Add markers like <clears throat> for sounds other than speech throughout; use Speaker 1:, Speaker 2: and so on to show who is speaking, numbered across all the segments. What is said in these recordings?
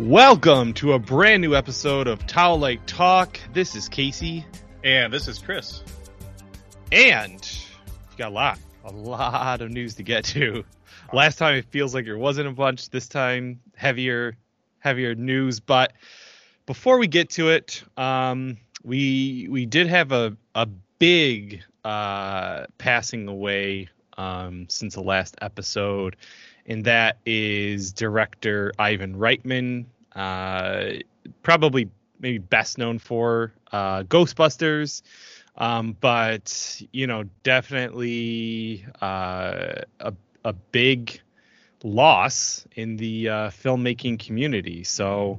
Speaker 1: Welcome to a brand new episode of Towel Like Talk. This is Casey,
Speaker 2: And this is Chris.
Speaker 1: and we got a lot, a lot of news to get to. Last time it feels like there wasn't a bunch. This time, heavier, heavier news. But before we get to it, um, we we did have a a big uh, passing away um, since the last episode, and that is director Ivan Reitman. Uh, probably maybe best known for uh, Ghostbusters, um, but you know definitely uh, a a big loss in the uh, filmmaking community. So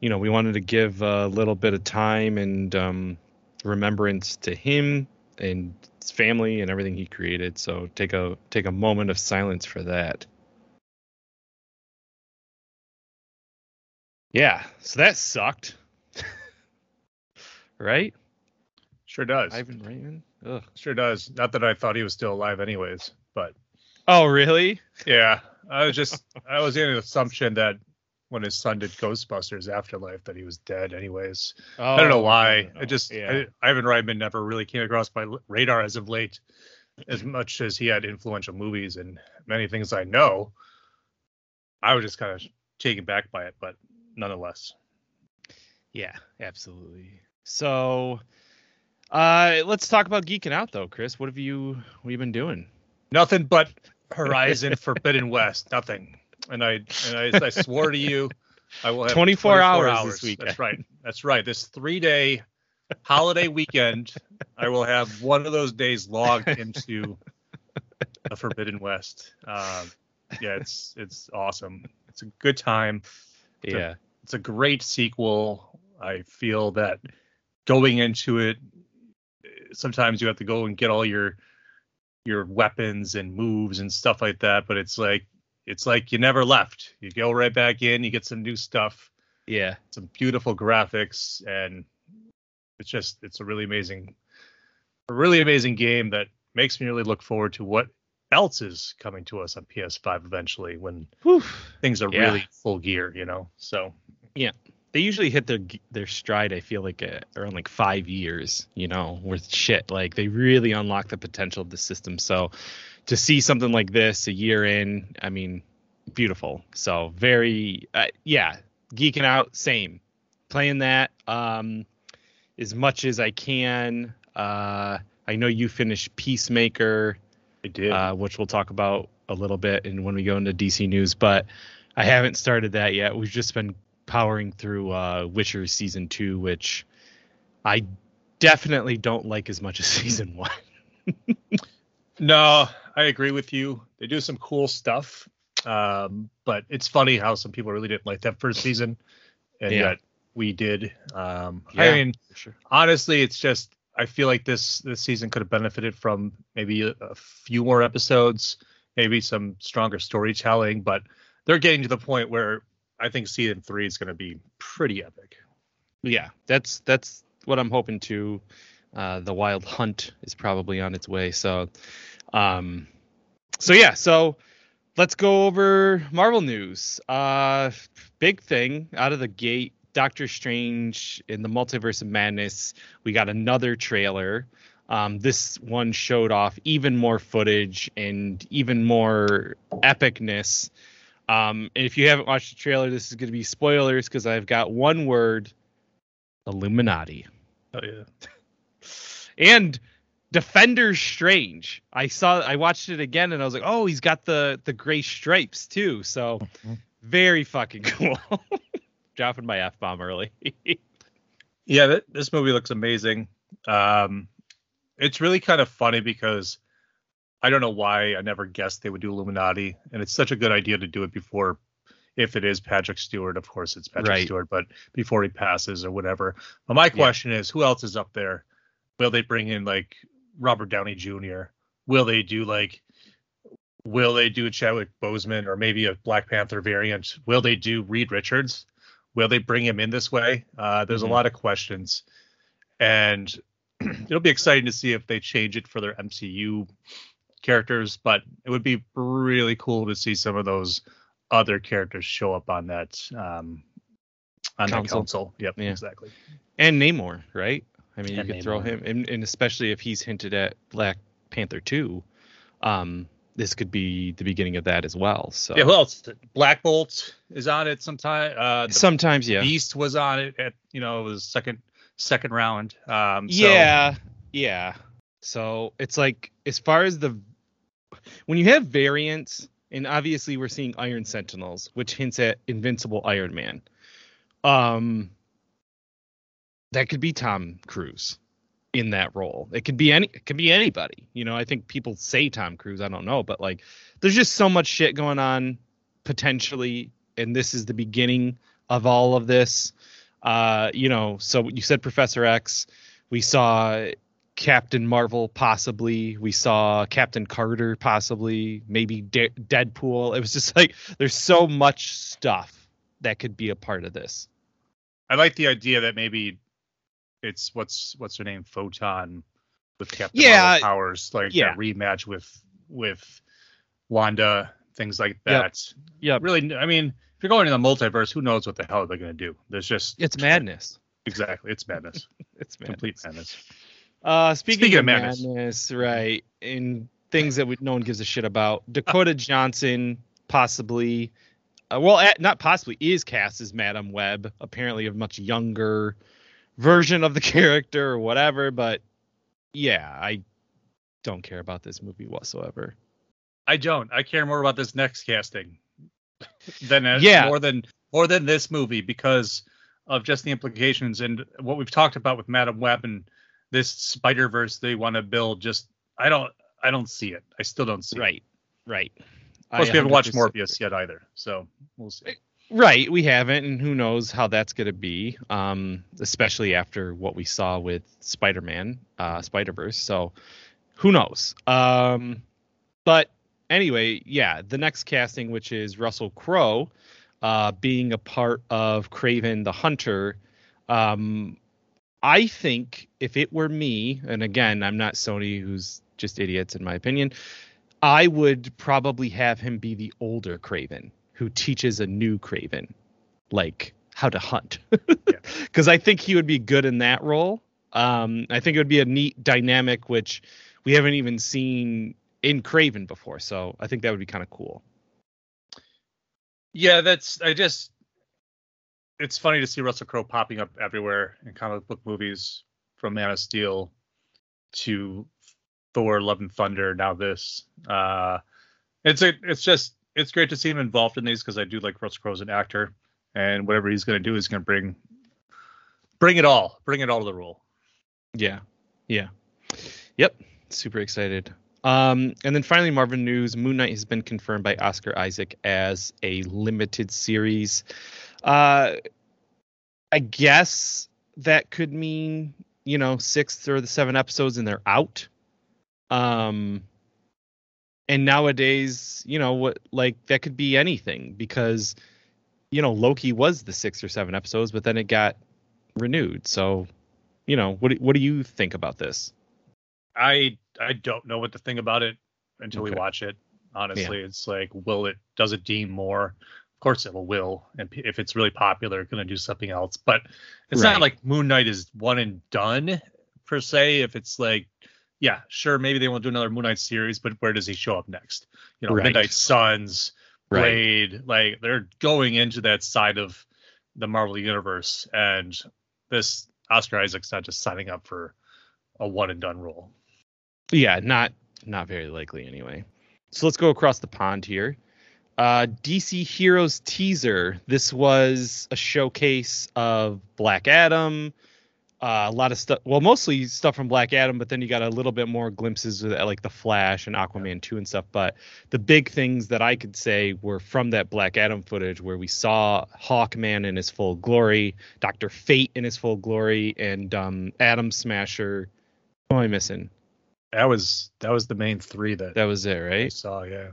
Speaker 1: you know we wanted to give a little bit of time and um, remembrance to him and his family and everything he created. So take a take a moment of silence for that. Yeah, so that sucked. <laughs> right?
Speaker 2: Sure does.
Speaker 1: Ivan Reitman? Ugh.
Speaker 2: Sure does. Not that I thought he was still alive, anyways. But
Speaker 1: Oh, really?
Speaker 2: yeah, I was just <laughs> I was in an assumption that when his son did Ghostbusters Afterlife that he was dead, anyways.
Speaker 1: Oh,
Speaker 2: I don't know oh, why.
Speaker 1: no, no.
Speaker 2: I just
Speaker 1: yeah.
Speaker 2: I, Ivan Reitman never really came across my radar as of late, as much as he had influential movies and many things I know. I was just kind of taken back by it, but nonetheless.
Speaker 1: Yeah, absolutely. So, uh, let's talk about geeking out though, Chris. What have you what have you been doing?
Speaker 2: Nothing but Horizon Forbidden <laughs> West. Nothing. And I and I, I swore to you, I will have
Speaker 1: 24 hours this weekend.
Speaker 2: That's right. That's right. This three day holiday weekend, I will have one of those days logged into the Forbidden West. Um, yeah, it's it's awesome. It's a good time.
Speaker 1: Yeah.
Speaker 2: It's a great sequel. I feel that going into it, sometimes you have to go and get all your your weapons and moves and stuff like that. But it's like it's like you never left. You go right back in, you get some new stuff,
Speaker 1: Yeah.
Speaker 2: some beautiful graphics, and it's just it's a really amazing, a really amazing game that makes me really look forward to what else is coming to us on PS5 eventually when
Speaker 1: Whew.
Speaker 2: things are
Speaker 1: Yeah.
Speaker 2: really full gear, you know. So
Speaker 1: They usually hit their their stride. I feel like uh, around like five years, you know, with shit. Like they really unlock the potential of the system. So to see something like this a year in, I mean, beautiful. So very, uh, yeah, geeking out. Same, playing that um, as much as I can. Uh, I know you finished Peacemaker.
Speaker 2: I did.
Speaker 1: uh, which we'll talk about a little bit and when we go into DC news. But I haven't started that yet. We've just been powering through uh, Witcher season two, which I definitely don't like as much as <laughs> season one.
Speaker 2: No, I agree with you. They do some cool stuff, um, but it's funny how some people really didn't like that first season, and
Speaker 1: Yeah.
Speaker 2: yet we did. Um,
Speaker 1: Yeah.
Speaker 2: I mean,
Speaker 1: sure.
Speaker 2: honestly, it's just I feel like this this season could have benefited from maybe a, a few more episodes, maybe some stronger storytelling, but they're getting to the point where I think season three is going to be pretty epic.
Speaker 1: Yeah, that's that's what I'm hoping to. Uh, the Wild Hunt is probably on its way. So, um, so yeah, so let's go over Marvel news. Uh, big thing out of the gate: Doctor Strange in the Multiverse of Madness. We got another trailer. Um, this one showed off even more footage and even more epicness. Um, and if you haven't watched the trailer, this is going to be spoilers because I've got one word: Illuminati
Speaker 2: Oh yeah. <laughs>
Speaker 1: and Defender Strange. I saw, I watched it again, and I was like, oh, he's got the the gray stripes too. So very fucking <laughs> cool. Dropping my f bomb early. <laughs>
Speaker 2: Yeah, th- this movie looks amazing. Um, it's really kind of funny because I don't know why I never guessed they would do Illuminati, and it's such a good idea to do it before, if it is Patrick Stewart, of course it's Patrick
Speaker 1: Right.
Speaker 2: Stewart, but before he passes or whatever. But my question is, who else is up there? Will they bring in like Robert Downey Jr.? Will they do like Will they do a Chadwick Boseman or maybe a Black Panther variant? Will they do Reed Richards? Will they bring him in this way? Uh, there's
Speaker 1: Mhm.
Speaker 2: a lot of questions, and <clears throat> it'll be exciting to see if they change it for their MCU characters. But it would be really cool to see some of those other characters show up on that um, on
Speaker 1: Council.
Speaker 2: that council. Yep,
Speaker 1: Yeah.
Speaker 2: exactly.
Speaker 1: and Namor, right? I mean, you
Speaker 2: And
Speaker 1: could throw him, and, and especially if he's hinted at Black Panther two, um, this could be the beginning of that as well. So
Speaker 2: Yeah, else? Black Bolt is on it sometime. Uh,
Speaker 1: sometimes, yeah,
Speaker 2: Beast was on it at you know it was second second round. Um, so-
Speaker 1: yeah, yeah. So it's like as far as the when you have variants, and obviously we're seeing Iron Sentinels, which hints at Invincible Iron Man. Um, that could be Tom Cruise in that role. It could be any. It could be anybody. You know, I think people say Tom Cruise. I don't know, but like, there's just so much shit going on potentially, and this is the beginning of all of this. Uh, you know, so you said Professor X. We saw Captain Marvel possibly. We saw Captain Carter possibly. Maybe De- Deadpool. It was just <laughs> like there's so much stuff that could be a part of this.
Speaker 2: I like the idea that maybe it's what's what's her name, Photon, with Captain
Speaker 1: Yeah,
Speaker 2: Marvel powers, like
Speaker 1: yeah.
Speaker 2: a rematch with with Wanda, things like that.
Speaker 1: Yep.
Speaker 2: Really, I mean, if you're going in the multiverse, who knows what the hell they're gonna do? There's just
Speaker 1: It's madness.
Speaker 2: exactly, it's madness, <laughs>
Speaker 1: It's madness.
Speaker 2: complete madness.
Speaker 1: Uh, speaking,
Speaker 2: Speaking
Speaker 1: of
Speaker 2: of
Speaker 1: madness,
Speaker 2: madness.
Speaker 1: right? In things that we, no one gives a shit about, Dakota <laughs> Johnson possibly, uh, well, at, not possibly, is cast as Madam Web. Apparently, a much younger version of the <laughs> character or whatever. But yeah, I don't care about this movie whatsoever.
Speaker 2: I don't. I care more about this next casting <laughs> than uh,
Speaker 1: Yeah.
Speaker 2: more than more than this movie because of just the implications and what we've talked about with Madam Web and this Spider Verse they want to build. Just I don't I don't see it. I still don't see it.
Speaker 1: Right, right.
Speaker 2: Plus,
Speaker 1: I
Speaker 2: we haven't watched
Speaker 1: 100%
Speaker 2: Morbius yet either, so we'll see.
Speaker 1: Right, we haven't, and who knows how that's going to be, um, especially after what we saw with Spider-Man, uh, Spider-Verse. So, who knows? Um, but anyway, yeah, the next casting, which is Russell Crowe, uh, being a part of Kraven the Hunter. Um, I think if it were me, and again, I'm not Sony, who's just idiots in my opinion, I would probably have him be the older Kraven who teaches a new Kraven like how to hunt. <laughs> Because I think he would be good in that role. Um, I think it would be a neat dynamic, which we haven't even seen in Kraven before. So I think that would be kind of cool.
Speaker 2: Yeah, that's I just it's funny to see Russell Crowe popping up everywhere in comic book movies from Man of Steel to Thor Love and Thunder now this. Uh it's a it's just it's great to see him involved in these because I do like Russell Crowe as an actor and whatever he's gonna do is gonna bring bring it all. Bring it all to the role.
Speaker 1: Yeah. Yeah. Yep. Super excited. Um, and then finally, Marvel News Moon Knight has been confirmed by Oscar Isaac as a limited series. Uh, I guess that could mean, you know, six or the seven episodes and they're out. Um, and nowadays, you know, what, like, that could be anything because, you know, Loki was the six or seven episodes, but then it got renewed. So, you know, what, what do you think about this?
Speaker 2: I I don't know what to think about it until we watch it. Honestly, it's like, will it? Does it deem more? Of course, it will. And if it's really popular, it's going to do something else. But it's
Speaker 1: Right.
Speaker 2: not like Moon Knight is one and done per se. If it's like, yeah, sure, maybe they won't do another Moon Knight series, but where does he show up next? You know,
Speaker 1: Right.
Speaker 2: Midnight Suns, Blade. Like they're going into that side of the Marvel universe, and this Oscar Isaac's not just signing up for a one and done role.
Speaker 1: Yeah, not not very likely anyway. So let's go across the pond here. Uh, DC Heroes teaser. This was a showcase of Black Adam. Uh, a lot of stuff. Well, mostly stuff from Black Adam, but then you got a little bit more glimpses of like the Flash and Aquaman 2 and stuff. But the big things that I could say were from that Black Adam footage where we saw Hawkman in his full glory, Doctor Fate in his full glory, and um, Atom Smasher. What am I missing?
Speaker 2: That was that was the main three that
Speaker 1: That was it,
Speaker 2: I
Speaker 1: right?
Speaker 2: saw. Yeah.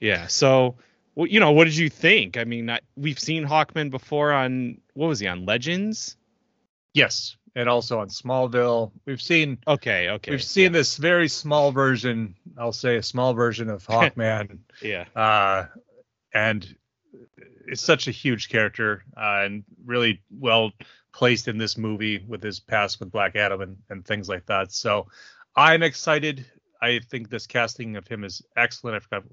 Speaker 1: Yeah. So, well, you know, what did you think? I mean, I, we've seen Hawkman before on what was he on Legends?
Speaker 2: Yes, and also on Smallville, we've seen
Speaker 1: Okay. Okay.
Speaker 2: we've seen this very small version. I'll say a small version of <laughs> Hawkman,
Speaker 1: Yeah.
Speaker 2: uh, and it's such a huge character uh, and really well placed in this movie with his past with Black Adam and, and things like that. So I'm excited. I think this casting of him is excellent. I forgot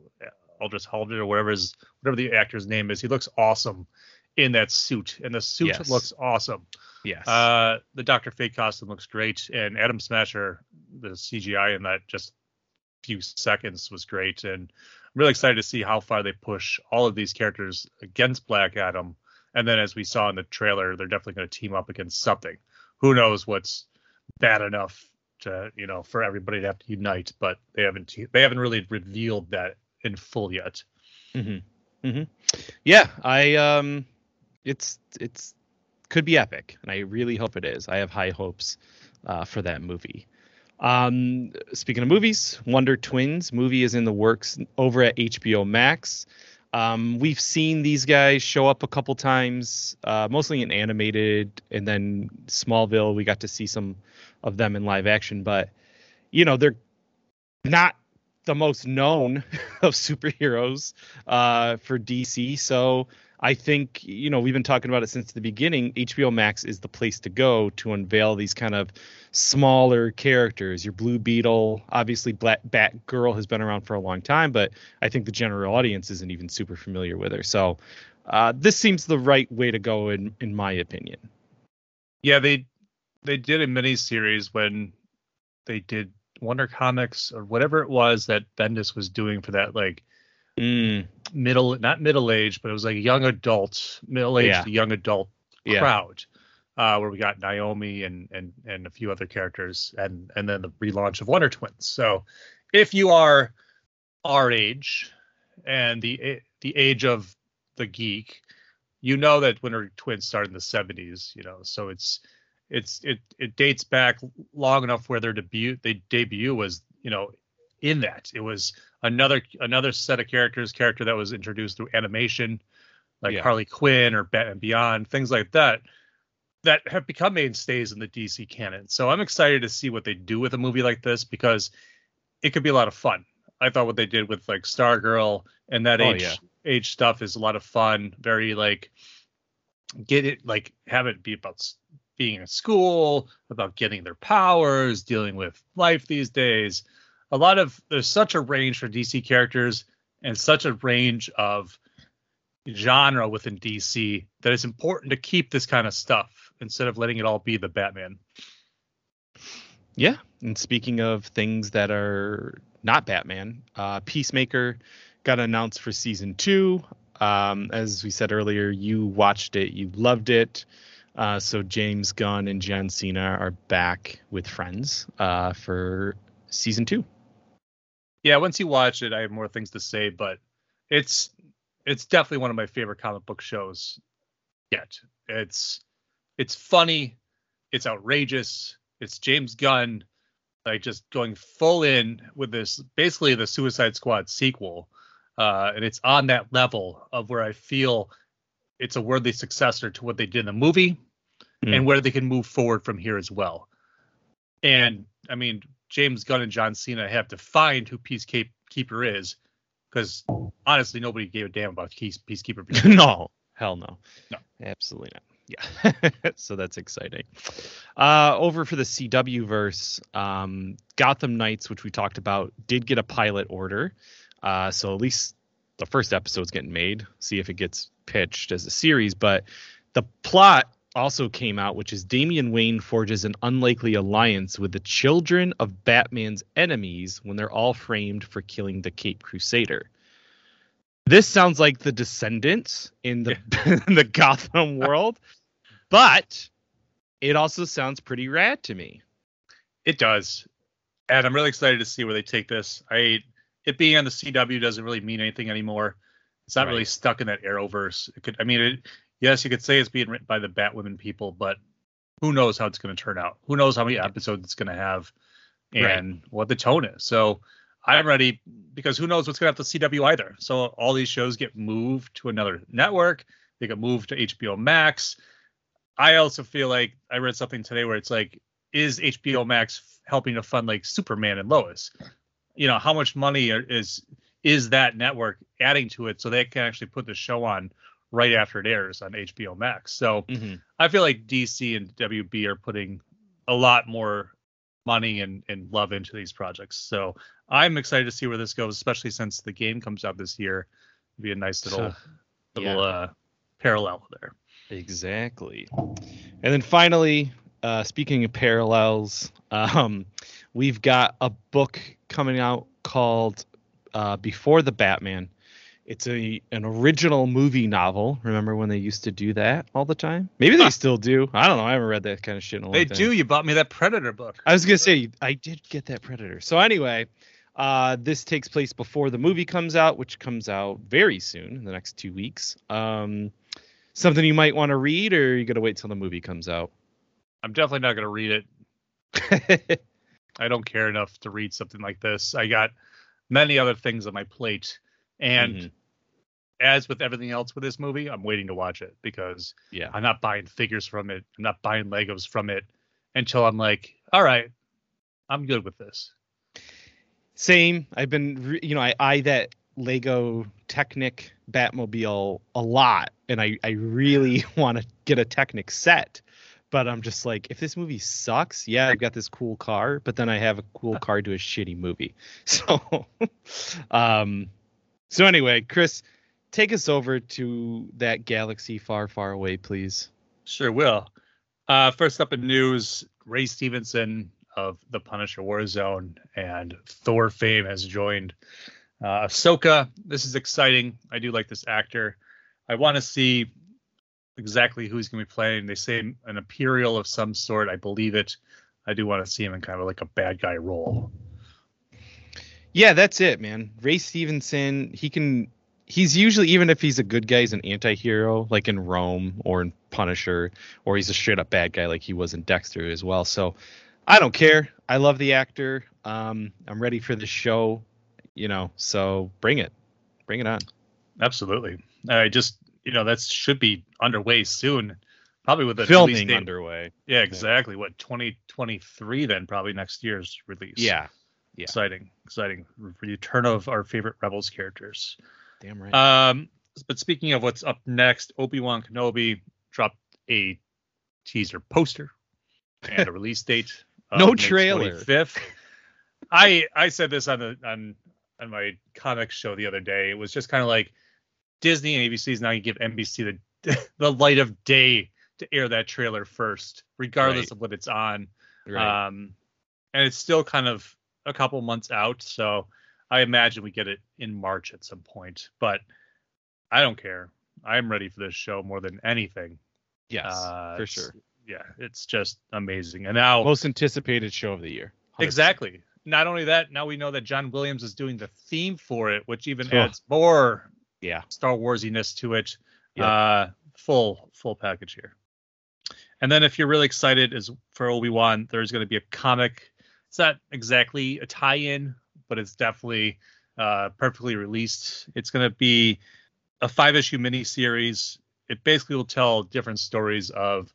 Speaker 2: Aldis Hodge or whatever his whatever the actor's name is. He looks awesome in that suit, and the suit
Speaker 1: Yes.
Speaker 2: looks awesome.
Speaker 1: Yes.
Speaker 2: Uh, the Doctor Fate costume looks great, and Atom Smasher, the CGI in that just few seconds was great, and I'm really excited to see how far they push all of these characters against Black Adam. And then, as we saw in the trailer, they're definitely going to team up against something. Who knows what's bad enough to you know for everybody to have to unite? But they haven't they haven't really revealed that in full yet.
Speaker 1: Mm-hmm. Mm-hmm. Yeah, I um, it's it's could be epic, and I really hope it is. I have high hopes uh, for that movie. Um, speaking of movies, Wonder Twins movie is in the works over at HBO Max. Um, we've seen these guys show up a couple times, uh, mostly in animated, and then Smallville. We got to see some of them in live action, but you know they're not the most known <laughs> of superheroes uh, for DC. So I think you know we've been talking about it since the beginning. HBO Max is the place to go to unveil these kind of smaller characters. Your Blue Beetle, obviously Black Batgirl has been around for a long time, but I think the general audience isn't even super familiar with her. So uh, this seems the right way to go in in my opinion.
Speaker 2: Yeah, they they did a mini series when they did Wonder Comics or whatever it was that Bendis was doing for that like
Speaker 1: Mm,
Speaker 2: middle not middle age, but it was like young adult, middle aged
Speaker 1: Yeah.
Speaker 2: young adult
Speaker 1: Yeah.
Speaker 2: crowd. Uh, where we got Naomi and and and a few other characters, and and then the relaunch of Wonder Twins. So, if you are our age and the the age of the geek, you know that Wonder Twins started in the 70s. You know, so it's it's it it dates back long enough where their debut they debut was you know in that it was another another set of characters character that was introduced through animation like
Speaker 1: Yeah.
Speaker 2: Harley Quinn or Batman Beyond things like that that have become mainstays in the DC canon. So I'm excited to see what they do with a movie like this because it could be a lot of fun. I thought what they did with like Stargirl and that
Speaker 1: Oh,
Speaker 2: age
Speaker 1: yeah.
Speaker 2: age stuff is a lot of fun. Very like get it like have it be about being in school, about getting their powers, dealing with life these days. A lot of there's such a range for DC characters and such a range of genre within DC that it's important to keep this kind of stuff instead of letting it all be the Batman.
Speaker 1: Yeah. And speaking of things that are not Batman, uh, Peacemaker got announced for season two. Um, as we said earlier, you watched it, you loved it. Uh, so James Gunn and John Cena are back with friends uh, for season two.
Speaker 2: Yeah, once you watch it, I have more things to say, but it's it's definitely one of my favorite comic book shows yet. It's it's funny, it's outrageous, it's James Gunn like just going full in with this basically the Suicide Squad sequel. Uh, and it's on that level of where I feel it's a worthy successor to what they did in the movie
Speaker 1: Mm.
Speaker 2: and where they can move forward from here as well. And I mean, James Gunn and John Cena have defined who Peacekeeper is because honestly, nobody gave a damn about Peace, Peacekeeper. <laughs> before.
Speaker 1: no, hell no.
Speaker 2: No.
Speaker 1: Absolutely not. Yeah. <laughs> so that's exciting. Uh, over for the CW verse, um, Gotham Knights, which we talked about, did get a pilot order. Uh, so at least the first episode's getting made. See if it gets pitched as a series. But the plot also came out, which is Damian Wayne forges an unlikely alliance with the children of Batman's enemies when they're all framed for killing the Cape Crusader. This sounds like the Descendants in the <laughs> in the Gotham <laughs> world, but it also sounds pretty rad to me.
Speaker 2: It does, and I'm really excited to see where they take this. I it being on the CW doesn't really mean anything anymore. It's not really stuck in that Arrowverse. It could, I mean, it, yes, you could say it's being written by the Batwoman people, but who knows how it's going to turn out? Who knows how many episodes it's going to have,
Speaker 1: Right.
Speaker 2: and what the tone is. So I'm ready because who knows what's going to happen to CW either. So all these shows get moved to another network. They get moved to HBO Max. I also feel like I read something today where it's like, is HBO Max helping to fund like Superman and Lois? You know, how much money are- is is that network adding to it so they can actually put the show on right after it airs on HBO Max. So
Speaker 1: hmm
Speaker 2: I feel like DC and WB are putting a lot more money and, and love into these projects. So I'm excited to see where this goes, especially since the game comes out this year. It'd be a nice little little uh, parallel there.
Speaker 1: Exactly. And then finally, uh, speaking of parallels, <laughs> um, we've got a book coming out called uh, Before the Batman. It's a an original movie novel. Remember when they used to do that all the time? Maybe they still do. I don't know. I haven't read that kind of shit in a long
Speaker 2: They
Speaker 1: time.
Speaker 2: do. You bought me that Predator book.
Speaker 1: I was gonna say I did get that Predator. So anyway, uh, this takes place before the movie comes out, which comes out very soon in the next two weeks. Um, something you might want to read, or you gonna wait till the movie comes out.
Speaker 2: I'm definitely not going to read it. <laughs> I don't care enough to read something like this. I got many other things on my plate. And
Speaker 1: Mhm.
Speaker 2: as with everything else with this movie, I'm waiting to watch it because
Speaker 1: yeah,
Speaker 2: I'm not buying figures from it. I'm not buying Legos from it until I'm like, all right, I'm good with this.
Speaker 1: same. I've been, re- you know, I eye that Lego Technic Batmobile a lot, and I I really <laughs> want to get a Technic set. But I'm just like, if this movie sucks, yeah, I've got this cool car, but then I have a cool car to a shitty movie. <laughs> So, <laughs> um, so anyway, Chris, take us over to that galaxy far, far away, please.
Speaker 2: Sure will. Uh, first up in news, Ray Stevenson of the Punisher Warzone and Thor fame has joined uh, Ahsoka. This is exciting. I do like this actor. I want to see exactly who he's going to be playing. They say an Imperial of some sort. I believe it. I do want to see him in kind of like a bad guy role.
Speaker 1: Yeah, that's it, man. Ray Stevenson, he can he's usually even if he's a good guy, he's an anti-hero like in Rome or in Punisher or he's a straight up bad guy like he was in Dexter as well. So I don't care. I love the actor. Um I'm ready for the show, you know. So bring it. Bring it on.
Speaker 2: Absolutely. I just, you know, that should be underway soon. Probably with the
Speaker 1: Filming
Speaker 2: date-
Speaker 1: underway.
Speaker 2: Yeah, exactly. What 2023 then? Probably next year's release.
Speaker 1: Yeah. Yeah.
Speaker 2: Exciting, exciting. Return of our favorite Rebels characters.
Speaker 1: Damn right.
Speaker 2: Um, but speaking of what's up next, Obi Wan Kenobi dropped a teaser poster and a <laughs> release date.
Speaker 1: No
Speaker 2: May
Speaker 1: trailer.
Speaker 2: 25th. I I said this on the on on my comics show the other day. It was just kind of like Disney and ABC is now you give NBC the <laughs> the light of day to air that trailer first, regardless
Speaker 1: Right.
Speaker 2: of what it's on.
Speaker 1: right.
Speaker 2: Um, and it's still kind of a couple months out, so I imagine we get it in March at some point. But I don't care. I'm ready for this show more than anything.
Speaker 1: yes,
Speaker 2: Uh,
Speaker 1: for sure.
Speaker 2: Yeah, it's just amazing. And now,
Speaker 1: Most anticipated show of the year. 100%.
Speaker 2: exactly. Not only that, now we know that John Williams is doing the theme for it, which even
Speaker 1: Oh.
Speaker 2: adds more
Speaker 1: Yeah.
Speaker 2: Star Warsiness to it.
Speaker 1: Yep.
Speaker 2: Uh, full full package here. And then if you're really excited is for Obi Wan, there's going to be a comic. It's not exactly a tie-in, but it's definitely uh, perfectly released. It's going to be a five-issue mini series. It basically will tell different stories of.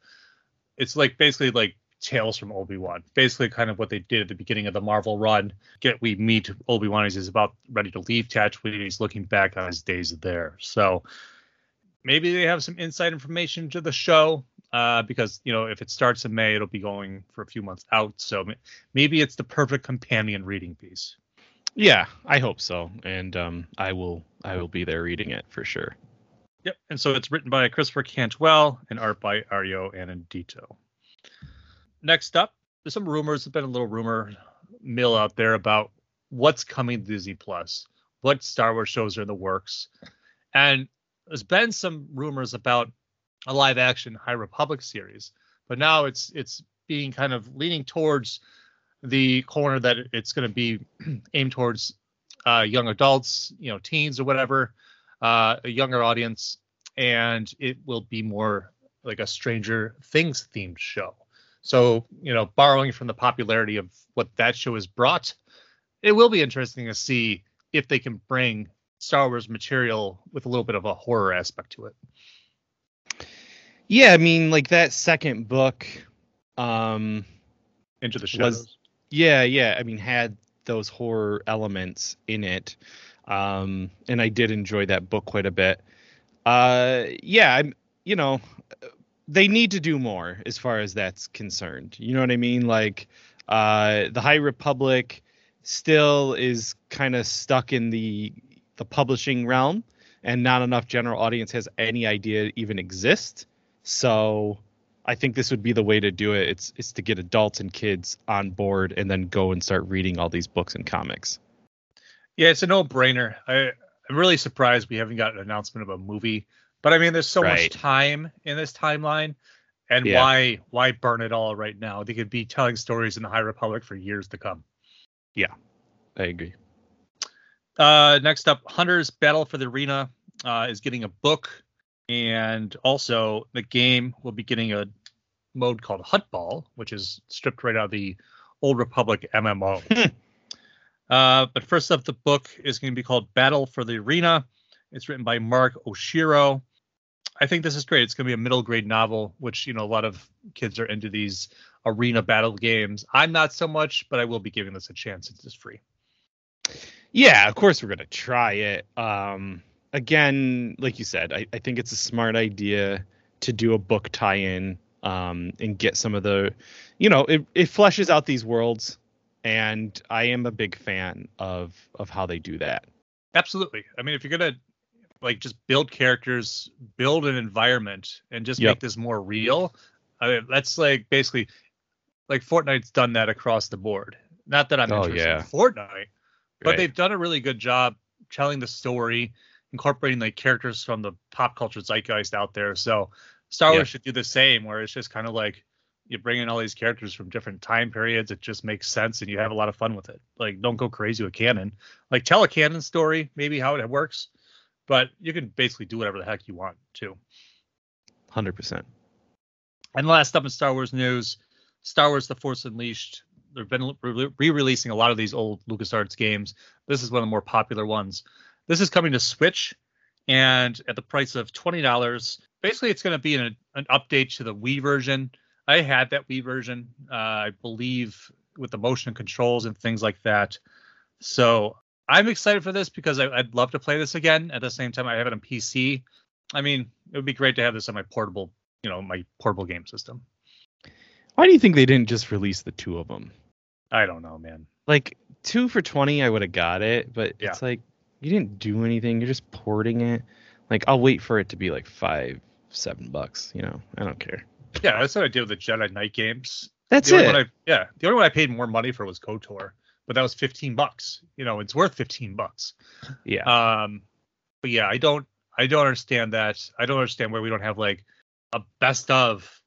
Speaker 2: It's like basically like tales from Obi Wan. Basically, kind of what they did at the beginning of the Marvel run. Get we meet Obi Wan as he's about ready to leave Tatooine. He's looking back on his days there. So maybe they have some inside information to the show uh, because you know if it starts in May, it'll be going for a few months out. So maybe it's the perfect companion reading piece.
Speaker 1: Yeah, I hope so. And um I will I will be there reading it for sure.
Speaker 2: Yep. And so it's written by Christopher Cantwell and art by Ario Anindito. Next up, there's some rumors. There's been a little rumor mill out there about what's coming to Disney Plus, what Star Wars shows are in the works, and there's been some rumors about a live action High Republic series, but now it's it's being kind of leaning towards the corner that it's going to be <clears throat> aimed towards uh, young adults, you know, teens or whatever, uh, a younger audience, and it will be more like a Stranger Things themed show. So, you know, borrowing from the popularity of what that show has brought, it will be interesting to see if they can bring Star Wars material with a little bit of a horror aspect to it.
Speaker 1: Yeah, I mean like that second book um
Speaker 2: Into the
Speaker 1: Was-
Speaker 2: shadows.
Speaker 1: yeah, yeah, I mean had those horror elements in it. Um and I did enjoy that book quite a bit. uh, yeah, I'm. You know, they need to do more as far as that's concerned. You know what I mean? Like, uh, the High Republic still is kind of stuck in the the publishing realm, and not enough general audience has any idea even exists. So I think this would be the way to do it. It's it's to get adults and kids on board and then go and start reading all these books and comics.
Speaker 2: Yeah, it's a no-brainer. I I'm really surprised we haven't got an announcement of a movie. But I mean, there's so
Speaker 1: Right.
Speaker 2: much time in this timeline, and
Speaker 1: Yeah.
Speaker 2: why why burn it all right now? They could be telling stories in the High Republic for years to come.
Speaker 1: Yeah, I agree.
Speaker 2: Uh, next up, Hunter's Battle for the Arena uh, is getting a book, and also the game will be getting a mode called Huttball, which is stripped right out of the Old Republic <laughs> MMO. uh, but first up, the book is going to be called Battle for the Arena. It's written by Mark Oshiro. I think this is great. It's going to be a middle grade novel, which you know a lot of kids are into these arena battle games. I'm not so much, but I will be giving this a chance. It's just free.
Speaker 1: Yeah, of course we're gonna try it. Um, again, like you said, I, I think it's a smart idea to do a book tie-in um, and get some of the, you know, it, it fleshes out these worlds, and I am a big fan of of how they do that.
Speaker 2: Absolutely. I mean, if you're gonna like just build characters, build an environment, and just
Speaker 1: Yep.
Speaker 2: make this more real, I mean, that's like basically like Fortnite's done that across the board. Not that I'm
Speaker 1: Oh,
Speaker 2: interested
Speaker 1: yeah.
Speaker 2: in Fortnite, but
Speaker 1: Right.
Speaker 2: they've done a really good job telling the story, incorporating like characters from the pop culture zeitgeist out there. So Star Wars
Speaker 1: Yeah.
Speaker 2: should do the same, where it's just kind of like you bring in all these characters from different time periods. It just makes sense, and you have a lot of fun with it. Like, don't go crazy with canon. Like, tell a canon story, maybe how it works, but you can basically do whatever the heck you want to.
Speaker 1: hundred percent.
Speaker 2: And last up in Star Wars news, Star Wars: The Force Unleashed. They've been re- re-releasing a lot of these old LucasArts games. This is one of the more popular ones. This is coming to Switch, and at the price of twenty dollars. Basically, it's going to be an, an update to the Wii version. I had that Wii version, uh, I believe, with the motion controls and things like that. So I'm excited for this because I, I'd love to play this again. At the same time, I have it on PC. I mean, it would be great to have this on my portable, you know, my portable game system.
Speaker 1: Why do you think they didn't just release the two of them?
Speaker 2: I don't know, man.
Speaker 1: Like two for twenty, I would have got it, but
Speaker 2: Yeah.
Speaker 1: it's like you didn't do anything. You're just porting it. Like I'll wait for it to be like five, seven bucks. You know, I don't care.
Speaker 2: Yeah, that's what I did with the Jedi Knight games.
Speaker 1: That's
Speaker 2: the
Speaker 1: it.
Speaker 2: I, yeah, the only one I paid more money for was KOTOR, but that was 15 bucks. You know, it's worth 15 bucks.
Speaker 1: yeah.
Speaker 2: Um, but yeah, I don't, I don't understand that. I don't understand why we don't have like a best of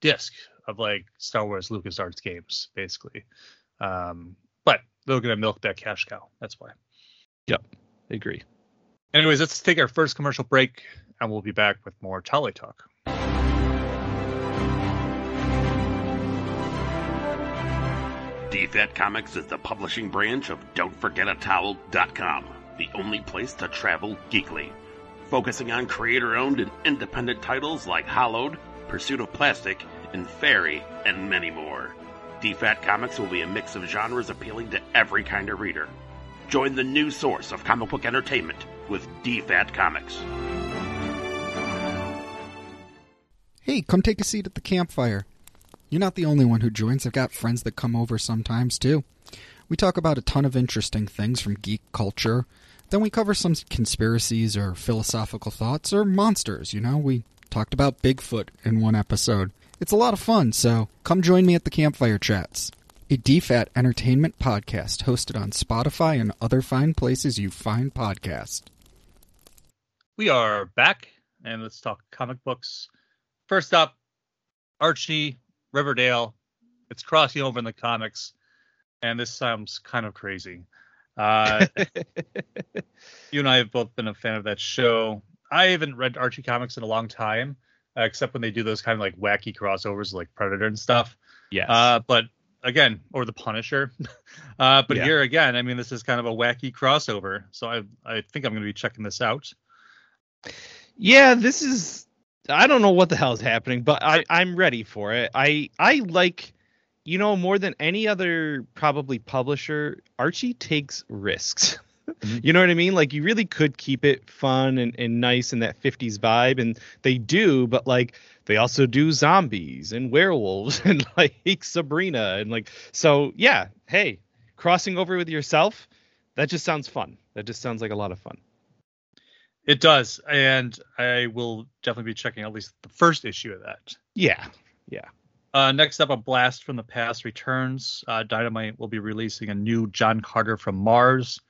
Speaker 2: disc of like Star Wars LucasArts games, basically. Um, but they're gonna milk that cash cow. That's why.
Speaker 1: Yep, I agree.
Speaker 2: Anyways, let's take our first commercial break, and we'll be back with more Tally Talk.
Speaker 3: DFAT Comics is the publishing branch of Don'tForgetATowel.com, the only place to travel geekly. Focusing on creator owned and independent titles like Hollowed, Pursuit of Plastic, and Fairy, and many more. DFAT Comics will be a mix of genres appealing to every kind of reader. Join the new source of comic book entertainment with DFAT Comics.
Speaker 4: Hey, come take a seat at the campfire. You're not the only one who joins. I've got friends that come over sometimes, too. We talk about a ton of interesting things from geek culture. Then we cover some conspiracies or philosophical thoughts or monsters, you know? We talked about Bigfoot in one episode. It's a lot of fun, so come join me at the Campfire Chats, a DFAT entertainment podcast hosted on Spotify and other fine places you find podcasts.
Speaker 2: We are back, and let's talk comic books. First up, Archie Riverdale. It's crossing over in the comics, and this sounds kind of crazy. Uh, <laughs> you and I have both been a fan of that show. I haven't read Archie comics in a long time, uh, except when they do those kind of like wacky crossovers like Predator and stuff.
Speaker 1: Yeah.
Speaker 2: Uh, but again, or the Punisher. <laughs> uh, but
Speaker 1: Yeah.
Speaker 2: here again, I mean, this is kind of a wacky crossover. So I I think I'm going to be checking this out.
Speaker 1: yeah, this is. I don't know what the hell is happening, but I I'm ready for it. I I like, you know, more than any other probably publisher. Archie takes risks. <laughs> Mm-hmm. You know what I mean? Like you really could keep it fun and, and nice in that 50s vibe, and they do, but like they also do zombies and werewolves <laughs> and like Sabrina and like so yeah, hey, crossing over with yourself, that just sounds fun. That just sounds like a lot of fun.
Speaker 2: It does, and I will definitely be checking at least the first issue of that.
Speaker 1: Yeah. Yeah.
Speaker 2: Uh, next up, a blast from the past returns. Uh, Dynamite will be releasing a new John Carter from Mars,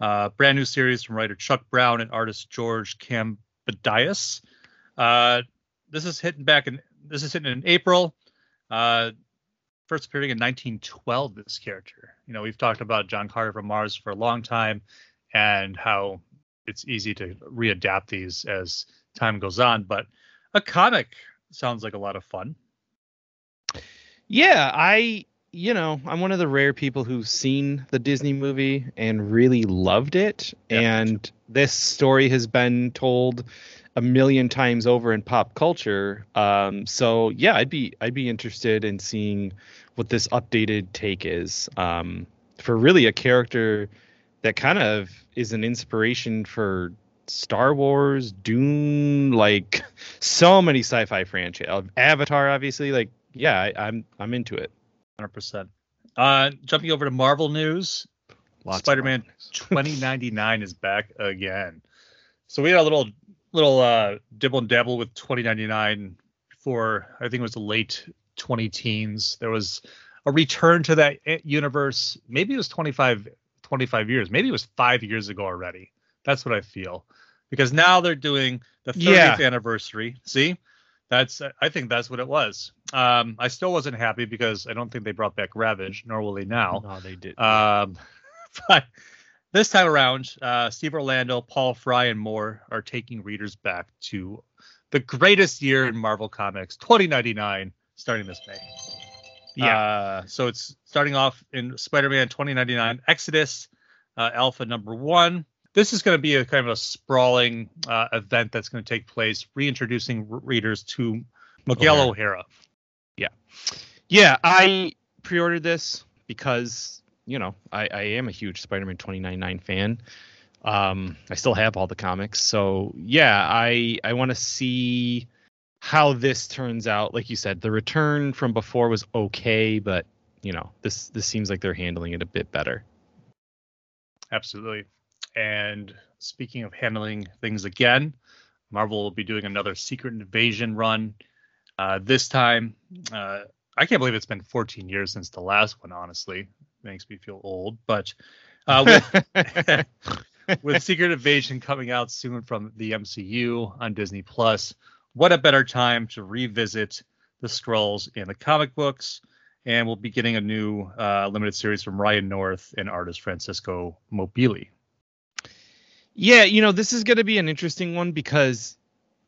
Speaker 2: uh, brand new series from writer Chuck Brown and artist George Cambadias. Uh, this is hitting back in this is hitting in April. Uh, first appearing in 1912. This character, you know, we've talked about John Carter from Mars for a long time, and how it's easy to readapt these as time goes on. But a comic sounds like a lot of fun.
Speaker 1: Yeah, I you know, I'm one of the rare people who've seen the Disney movie and really loved it. And this story has been told a million times over in pop culture. Um, so yeah, I'd be I'd be interested in seeing what this updated take is um, for really a character that kind of is an inspiration for Star Wars, Dune, like <laughs> so many sci-fi franchise, Avatar, obviously. Like, yeah, I, I'm I'm into it.
Speaker 2: Hundred percent. Uh, jumping over to Marvel news,
Speaker 1: Lots
Speaker 2: Spider-Man <laughs> 2099 is back again. So we had a little little uh, dibble and dabble with 2099 before I think it was the late 20 teens. There was a return to that universe. Maybe it was 25 25 years. Maybe it was five years ago already. That's what I feel because now they're doing the 30th
Speaker 1: Yeah.
Speaker 2: anniversary. See, that's I think that's what it was. Um, I still wasn't happy because I don't think they brought back Ravage, nor will they now.
Speaker 1: No, they did.
Speaker 2: Um, <laughs> but this time around, uh, Steve Orlando, Paul Fry, and more are taking readers back to the greatest year in Marvel Comics, 2099, starting this May.
Speaker 1: Yeah.
Speaker 2: Uh, so it's starting off in Spider-Man 2099 Exodus, uh, Alpha number one. This is going to be a kind of a sprawling uh, event that's going to take place, reintroducing r- readers to Miguel
Speaker 1: O'Hara.
Speaker 2: O'Hara.
Speaker 1: yeah, I pre-ordered this because you know I, I am a huge Spider-Man 2099 fan. Um, I still have all the comics, so yeah, I I want to see how this turns out. Like you said, the return from before was okay, but you know this this seems like they're handling it a bit better.
Speaker 2: Absolutely. And speaking of handling things again, Marvel will be doing another Secret Invasion run. Uh, this time, uh, I can't believe it's been 14 years since the last one. Honestly, makes me feel old. But uh, <laughs> with, <laughs> with Secret Invasion coming out soon from the MCU on Disney Plus, what a better time to revisit the scrolls in the comic books. And we'll be getting a new uh, limited series from Ryan North and artist Francesco Mobili.
Speaker 1: Yeah, you know, this is going to be an interesting one because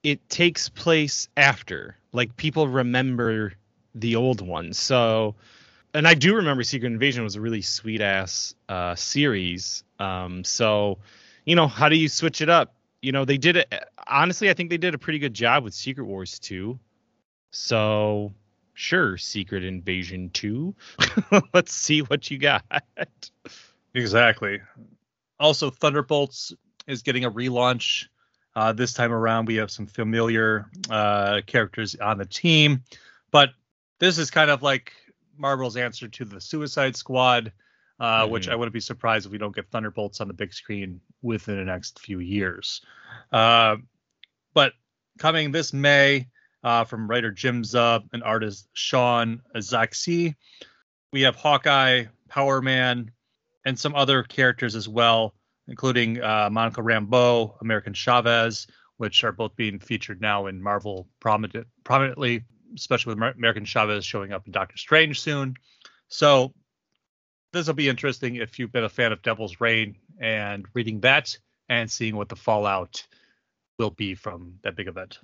Speaker 1: it takes place after. Like people remember the old one. So and I do remember Secret Invasion was a really sweet ass uh series. Um so, you know, how do you switch it up? You know, they did it honestly, I think they did a pretty good job with Secret Wars 2. So, sure, Secret Invasion 2. <laughs> Let's see what you got.
Speaker 2: Exactly. Also, Thunderbolts is getting a relaunch. Uh, this time around, we have some familiar uh, characters on the team, but this is kind of like Marvel's answer to the Suicide Squad, uh, which
Speaker 1: Mhm.
Speaker 2: I wouldn't be surprised if we don't get Thunderbolts on the big screen within the next few years. Uh, but coming this May uh, from writer Jim Zub and artist Sean Izaakse, we have Hawkeye, Power Man, and some other characters as well, including uh, Monica Rambeau, American Chavez, which are both being featured now in Marvel prominent, prominently, especially with Mer- American Chavez showing up in Doctor Strange soon. So this will be interesting if you've been a fan of Devil's Reign and reading that and seeing what the fallout will be from that big event.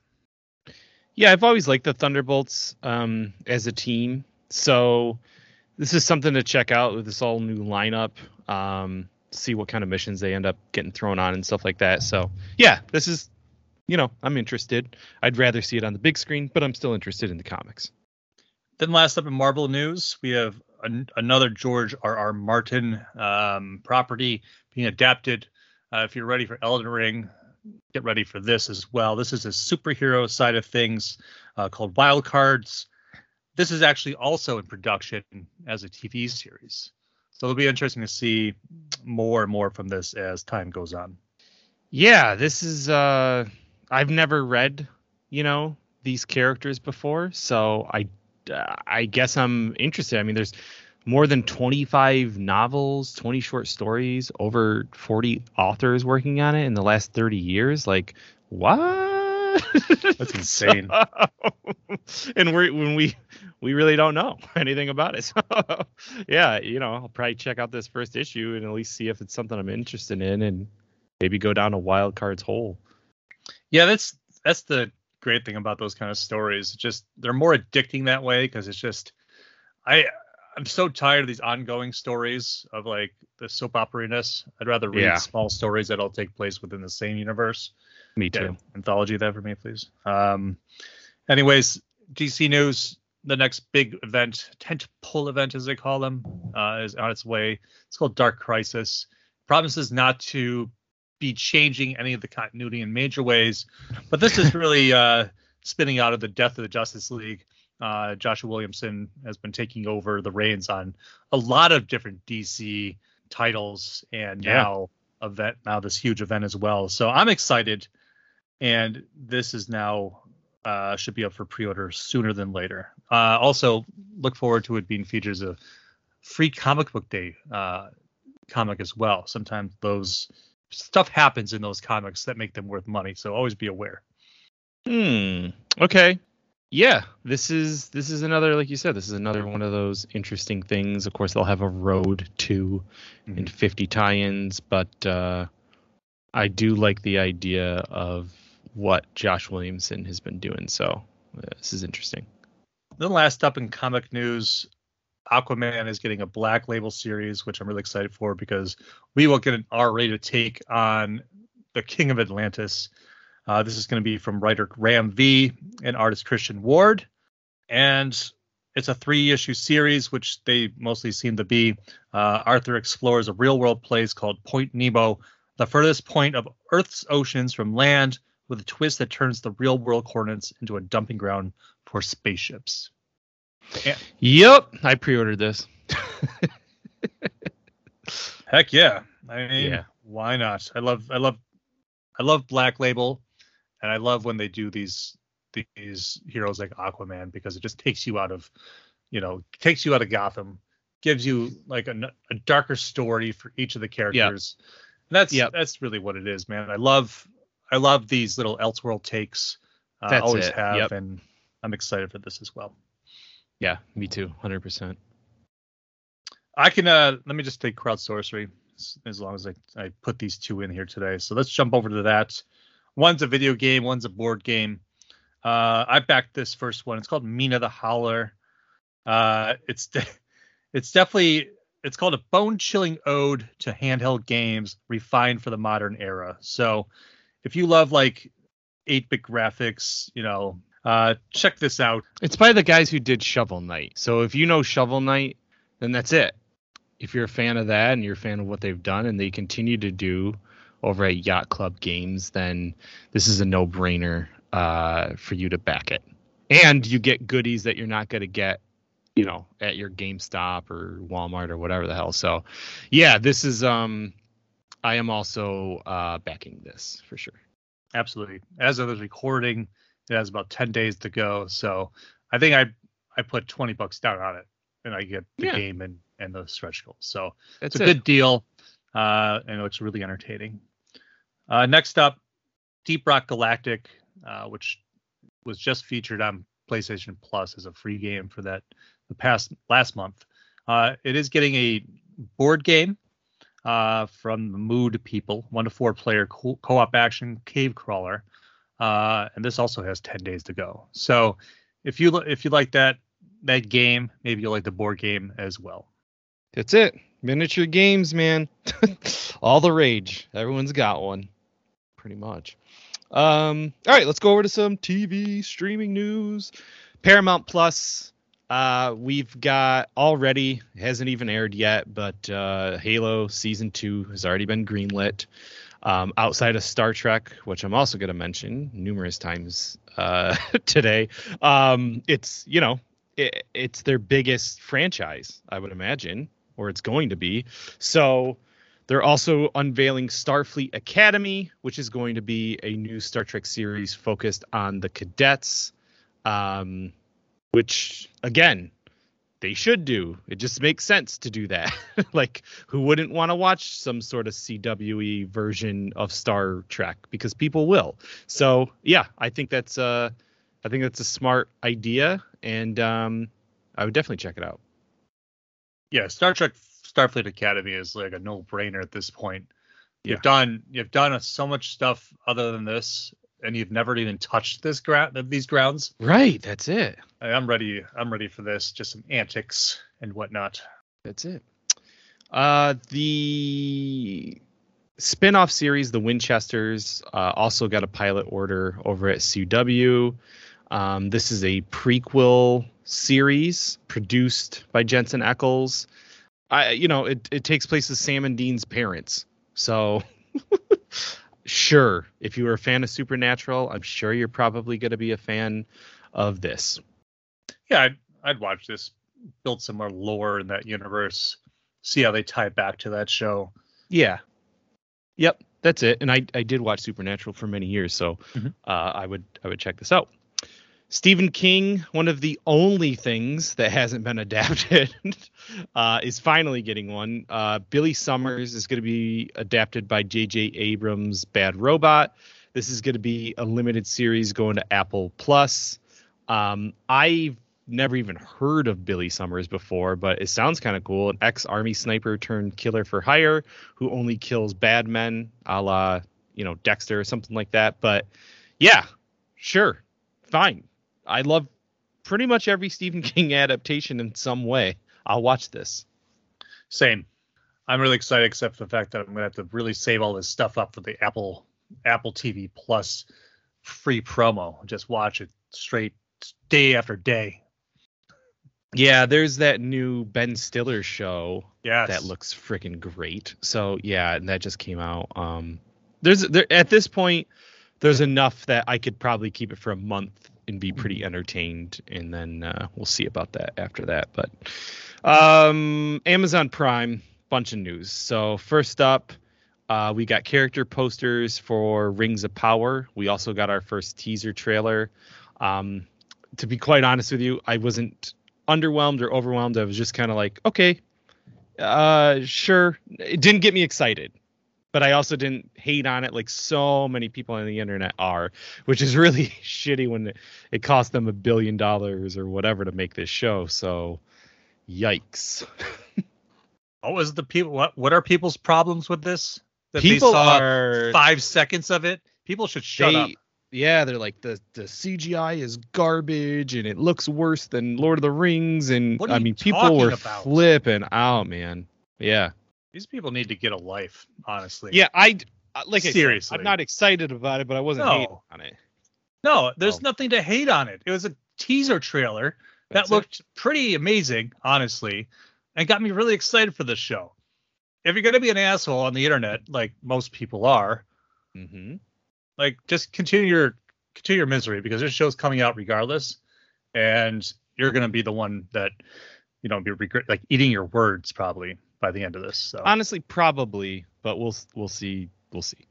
Speaker 1: Yeah, I've always liked the Thunderbolts um, as a team. So this is something to check out with this all new lineup. Um, see what kind of missions they end up getting thrown on and stuff like that. So yeah, this is, you know, I'm interested. I'd rather see it on the big screen, but I'm still interested in the comics.
Speaker 2: Then last up in Marvel news, we have an, another George R. R. Martin um, property being adapted. Uh, if you're ready for Elden Ring, get ready for this as well. This is a superhero side of things uh, called Wild Cards. This is actually also in production as a TV series. So it'll be interesting to see more and more from this as time goes on.
Speaker 1: Yeah, this is uh I've never read, you know, these characters before, so I Uh, I guess I'm interested. I mean, there's more than 25 novels, 20 short stories, over 40 authors working on it in the last 30 years. Like, what?
Speaker 2: That's <laughs> insane.
Speaker 1: so, <laughs> and we when we we really don't know <laughs> anything about it. So, yeah, you know, I'll probably check out this first issue and at least see if it's something I'm interested in, and maybe go down a wild cards hole.
Speaker 2: Yeah, that's that's the great thing about those kind of stories. Just they're more addicting that way because it's just I I'm so tired of these ongoing stories of like the soap operiness. I'd rather read
Speaker 1: Yeah.
Speaker 2: small stories that all take place within the same universe.
Speaker 1: Me
Speaker 2: Yeah,
Speaker 1: too.
Speaker 2: anthology that for me, please. Um, anyways, DC news. The next big event, tent pole event as they call them, uh, is on its way. It's called Dark Crisis. Promises not to be changing any of the continuity in major ways, but this is really <laughs> uh, spinning out of the death of the Justice League. Uh, Joshua Williamson has been taking over the reins on a lot of different DC titles, and
Speaker 1: Yeah.
Speaker 2: now event now this huge event as well. So I'm excited, and this is now uh, should be up for pre-order sooner than later. Uh, also, look forward to it being featured as a free comic book day uh, comic as well. Sometimes those stuff happens in those comics that make them worth money, so always be aware.
Speaker 1: Hmm. Okay. Yeah, this is this is another like you said, this is another one of those interesting things. Of course, they'll have a road to and 50 tie-ins, but uh, I do like the idea of what Josh Williamson has been doing. So uh, this is interesting.
Speaker 2: Then last up in comic news, Aquaman is getting a Black Label series, which I'm really excited for because we will get an R-rated take on the King of Atlantis. Uh, this is going to be from writer Ram V and artist Christian Ward, and it's a three-issue series, which they mostly seem to be. Uh, Arthur explores a real-world place called Point Nemo, the furthest point of Earth's oceans from land, with a twist that turns the real-world coordinates into a dumping ground for spaceships.
Speaker 1: Yep, I pre-ordered this. <laughs>
Speaker 2: Heck yeah. I mean,
Speaker 1: Yeah.
Speaker 2: why not? I love I love I love Black Label and I love when they do these these heroes like Aquaman because it just takes you out of you know, takes you out of Gotham, gives you like a, a darker story for each of the characters. And that's
Speaker 1: Yep.
Speaker 2: that's really what it is, man. I love I love these little Elseworld takes. Uh, always
Speaker 1: it.
Speaker 2: have
Speaker 1: Yep.
Speaker 2: and I'm excited for this as well.
Speaker 1: Yeah, me too, 100%.
Speaker 2: I can uh let me just take crowd sorcery as, as long as I, I put these two in here today. So let's jump over to that. One's a video game, one's a board game. Uh I backed this first one. It's called Mina the Hollower. Uh it's de- it's definitely it's called a bone-chilling ode to handheld games refined for the modern era. So if you love like 8-bit graphics, you know, uh check this out.
Speaker 1: It's by the guys who did Shovel Knight. So if you know Shovel Knight, then that's it. If you're a fan of that and you're a fan of what they've done and they continue to do over at Yacht Club Games, then this is a no-brainer uh, for you to back it. And you get goodies that you're not going to get, you know, at your GameStop or Walmart or whatever the hell. So, yeah, this is um, I am also uh, backing this for sure.
Speaker 2: Absolutely. As of the recording, it has about 10 days to go. So I think I I put 20 bucks down on it and I get the
Speaker 1: Yeah.
Speaker 2: game and, and the stretch goals. So
Speaker 1: That's
Speaker 2: it's a
Speaker 1: it.
Speaker 2: good deal. Uh, and it looks really entertaining. Uh, next up, Deep Rock Galactic, uh, which was just featured on PlayStation Plus as a free game for that the past last month. Uh, it is getting a board game uh, from the Mood people, one to four player co- co-op action cave crawler, uh, and this also has 10 days to go. So if you if you like that that game, maybe you'll like the board game as well.
Speaker 1: That's it. Miniature games, man. <laughs> All the rage. Everyone's got one. Pretty much. Um, all right, let's go over to some TV streaming news. Paramount Plus Uh, we've got already hasn't even aired yet, but uh, Halo season two has already been greenlit. Um, outside of Star Trek, which I'm also going to mention numerous times uh, <laughs> today, um, it's you know it, it's their biggest franchise, I would imagine, or it's going to be. So they're also unveiling Starfleet Academy, which is going to be a new Star Trek series focused on the cadets. Um, which again they should do. It just makes sense to do that. <laughs> Like who wouldn't want to watch some sort of cwe version of star trek? Because people will. So yeah i think that's uh i think that's a smart idea and um i would definitely check it out.
Speaker 2: Yeah, Star Trek Starfleet Academy is like a no-brainer at this point. You've done you've done so much stuff other than this, and you've never even touched this ground of these grounds.
Speaker 1: right that's it
Speaker 2: I- I'm ready. I'm ready for this. Just some antics and whatnot.
Speaker 1: That's it. Uh, the spin-off series, The Winchesters, uh, also got a pilot order over at CW. Um, this is a prequel series produced by Jensen Ackles. I, you know, it, it takes place with Sam and Dean's parents. So, <laughs> sure, if you were a fan of Supernatural, I'm sure you're probably going to be a fan of this.
Speaker 2: Yeah, I'd, I'd watch this. Build some more lore in that universe. See how they tie back to that show.
Speaker 1: Yeah. Yep, that's it. And I I did watch Supernatural for many years, so
Speaker 2: Mhm.
Speaker 1: uh, I would I would check this out. Stephen King, one of the only things that hasn't been <laughs> adapted, uh, is finally getting one. Uh, Billy Summers is going to be adapted by J.J. Abrams' Bad Robot. This is going to be a limited series going to Apple Plus. Um, I've never even heard of Billy Summers before, but it sounds kind of cool. An ex-army sniper turned killer for hire who only kills bad men, a la you know Dexter or something like that. But yeah, sure, fine. I love pretty much every Stephen King <laughs> adaptation in some way. I'll watch this.
Speaker 2: Same. I'm really excited, except for the fact that I'm gonna have to really save all this stuff up for the Apple Apple TV Plus free promo. Just watch it straight day after day.
Speaker 1: Yeah, there's that new Ben Stiller show
Speaker 2: Yes.
Speaker 1: that looks freaking great. So yeah, and that just came out. Um, there's there at this point, there's enough that I could probably keep it for a month and be pretty entertained, and then uh, we'll see about that after that. But um, Amazon Prime, bunch of news. So first up. Uh, we got character posters for Rings of Power. We also got our first teaser trailer. Um, to be quite honest with you, I wasn't underwhelmed or overwhelmed. I was just kind of like, okay, uh, sure. It didn't get me excited, but I also didn't hate on it like so many people on the internet are, which is really <laughs> shitty when it, it cost them a billion dollars or whatever to make this show. So, yikes.
Speaker 2: What was the people? What What are people's problems with this? That
Speaker 1: people
Speaker 2: they saw
Speaker 1: are
Speaker 2: five seconds of it. People should shut
Speaker 1: they,
Speaker 2: up.
Speaker 1: Yeah, they're like the the CGI is garbage and it looks worse than Lord of the Rings and I mean people were
Speaker 2: about?
Speaker 1: flipping out, man. Yeah.
Speaker 2: These people need to get a life, honestly.
Speaker 1: Yeah, I uh, like I said,
Speaker 2: Seriously.
Speaker 1: I'm not excited about it, but I wasn't
Speaker 2: No.
Speaker 1: hating on it.
Speaker 2: No, there's
Speaker 1: Oh.
Speaker 2: nothing to hate on it. It was a teaser trailer
Speaker 1: That's
Speaker 2: that
Speaker 1: it.
Speaker 2: looked pretty amazing, honestly, and got me really excited for this show. If you're gonna be an asshole on the internet, like most people are,
Speaker 1: Mm-hmm.
Speaker 2: like just continue your continue your misery because this show's coming out regardless, and you're gonna be the one that you know be regret like eating your words probably by the end of this. So
Speaker 1: Honestly, probably, but we'll we'll see. We'll see.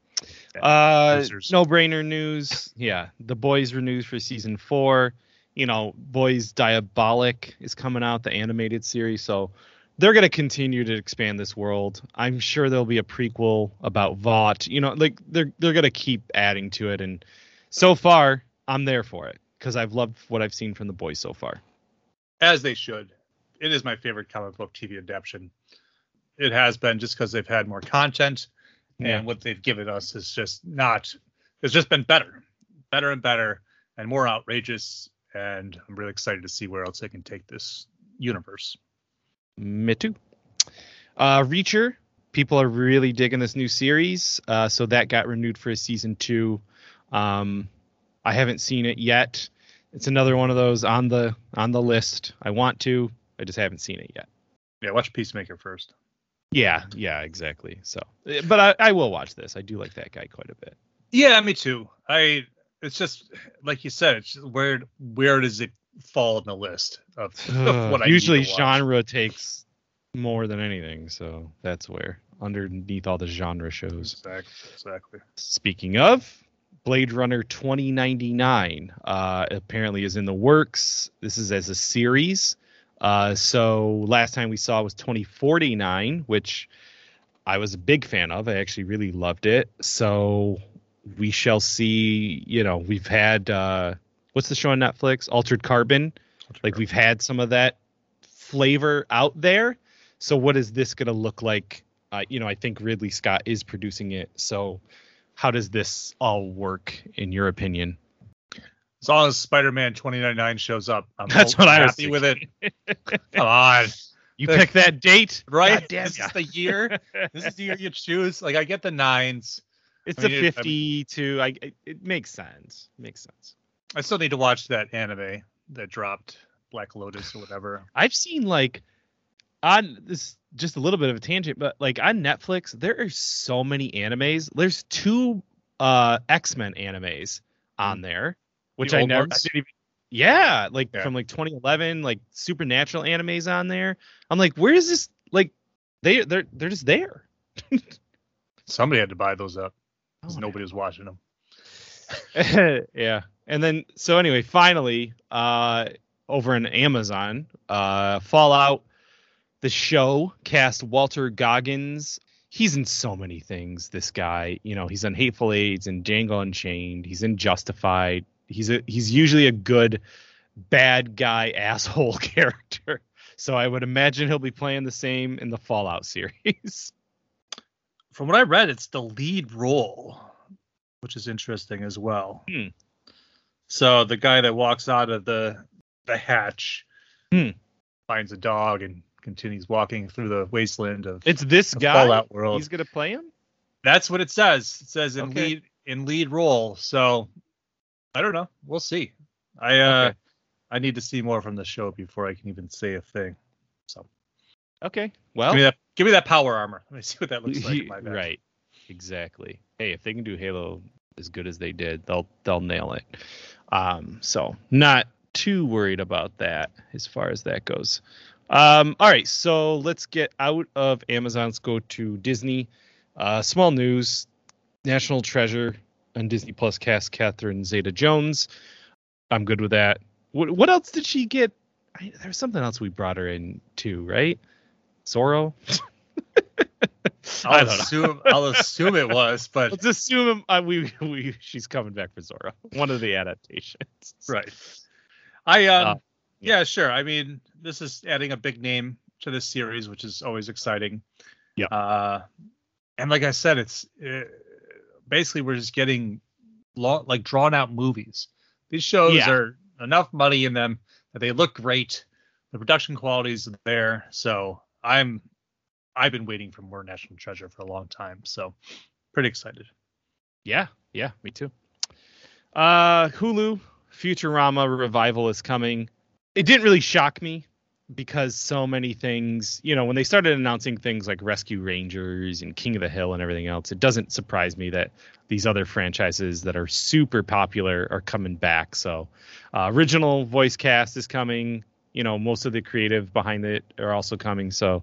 Speaker 2: Yeah,
Speaker 1: Uh, no brainer news. Yeah, the boys renews for season four. You know, boys Diabolical is coming out, the animated series. So they're gonna continue to expand this world. I'm sure there'll be a prequel about Vought. You know, like they're they're gonna keep adding to it. And so far, I'm there for it because I've loved what I've seen from the boys so far.
Speaker 2: as they should. It is my favorite comic book TV adaptation. It has been just because they've had more content,
Speaker 1: Yeah.
Speaker 2: and what they've given us is just not. It's just been better, better and better, and more outrageous. And I'm really excited to see where else they can take this universe.
Speaker 1: Me too. Uh, Reacher, people are really digging this new series. Uh, so that got renewed for a season two. Um, I haven't seen it yet. it's another one of those on the on the list. I want to, I just haven't seen it yet.
Speaker 2: Yeah, watch Peacemaker first.
Speaker 1: Yeah, yeah, exactly. So, but I, I will watch this. I do like that guy quite a bit.
Speaker 2: Yeah, me too. I it's just like you said, it's just where where does it fall in the list of, of what I
Speaker 1: Usually genre takes more than anything, so that's where underneath all the genre shows.
Speaker 2: Exactly. Exactly.
Speaker 1: Speaking of, Blade Runner 2099 uh, apparently is in the works. This is as a series. Uh, so last time we saw was 2049, which I was a big fan of. I actually really loved it. So we shall see. You know, we've had uh, what's the show on Netflix? Altered Carbon. Like we've had some of that flavor out there. So what is this going to look like? Uh, you know, I think Ridley Scott is producing it. So how does this all work in your opinion?
Speaker 2: As long as Spider-Man 2099 shows up, I'm
Speaker 1: That's
Speaker 2: hoping-
Speaker 1: what I was
Speaker 2: happy with it. Come on,
Speaker 1: You pick that date,
Speaker 2: right?
Speaker 1: God damn
Speaker 2: this
Speaker 1: ya.
Speaker 2: is the year. This is the year you choose. Like I get the nines.
Speaker 1: It's
Speaker 2: I
Speaker 1: a
Speaker 2: mean, it-
Speaker 1: 50 to I it, it makes sense. Makes sense.
Speaker 2: I still need to watch that anime that dropped, Black Lotus or whatever.
Speaker 1: I've seen like on this just a little bit of a tangent, but like on Netflix, there are so many animes. There's two uh X-Men animes on there, which I never I didn't even yeah, like
Speaker 2: Yeah.
Speaker 1: from like 2011, like supernatural animes on there. I'm like, where is this like they they're they're just there. <laughs>
Speaker 2: Somebody had to buy those up because
Speaker 1: Oh,
Speaker 2: nobody was watching them. <laughs>
Speaker 1: yeah. And then so anyway, finally, uh over on Amazon, uh Fallout the show cast Walton Goggins. He's in so many things, this guy. You know, he's on Hateful Eight and Django Unchained. He's in Justified. He's a he's usually a good bad guy <laughs> asshole <laughs> character. So I would imagine he'll be playing the same in the Fallout <laughs> series.
Speaker 2: From what I read, it's the lead role, which is interesting as well.
Speaker 1: Hmm.
Speaker 2: So the guy that walks out of the the hatch
Speaker 1: Hmm.
Speaker 2: finds a dog and continues walking through the wasteland of
Speaker 1: It's this guy.
Speaker 2: Fallout world.
Speaker 1: He's gonna play him.
Speaker 2: That's what it says. It says in
Speaker 1: Okay.
Speaker 2: lead in lead role. So I don't know. We'll see. I uh
Speaker 1: Okay.
Speaker 2: I need to see more from the show before I can even say a thing. So
Speaker 1: Okay. Well,
Speaker 2: give me that give me that power armor. Let me see what that looks like. <laughs>
Speaker 1: right. Exactly. Hey, if they can do Halo as good as they did, they'll they'll nail it. Um, so not too worried about that as far as that goes. Um, all right, so let's get out of Amazon. Let's go to Disney. Uh, small news: National Treasure on Disney Plus cast Catherine Zeta-Jones. I'm good with that. What what else did she get? I, there was something else we brought her in too, right? Zorro. <laughs> I
Speaker 2: I'll assume I'll assume it was, but
Speaker 1: Let's assume uh, we we she's coming back for Zorro. One of the adaptations.
Speaker 2: right. I um
Speaker 1: Uh,
Speaker 2: yeah. sure. I mean, this is adding a big name to this series, which is always exciting.
Speaker 1: Yeah.
Speaker 2: Uh, and like I said, it's uh, basically we're just getting long, like drawn out movies. These shows
Speaker 1: Yeah.
Speaker 2: are enough money in them that they look great. The production quality is there, so I'm I've been waiting for more National Treasure for a long time. So pretty excited.
Speaker 1: Yeah, yeah, me too. Uh Hulu Futurama revival is coming. It didn't really shock me because so many things, you know, when they started announcing things like Rescue Rangers and King of the Hill and everything else, it doesn't surprise me that these other franchises that are super popular are coming back. So, uh, original voice cast is coming. You know, most of the creative behind it are also coming. So,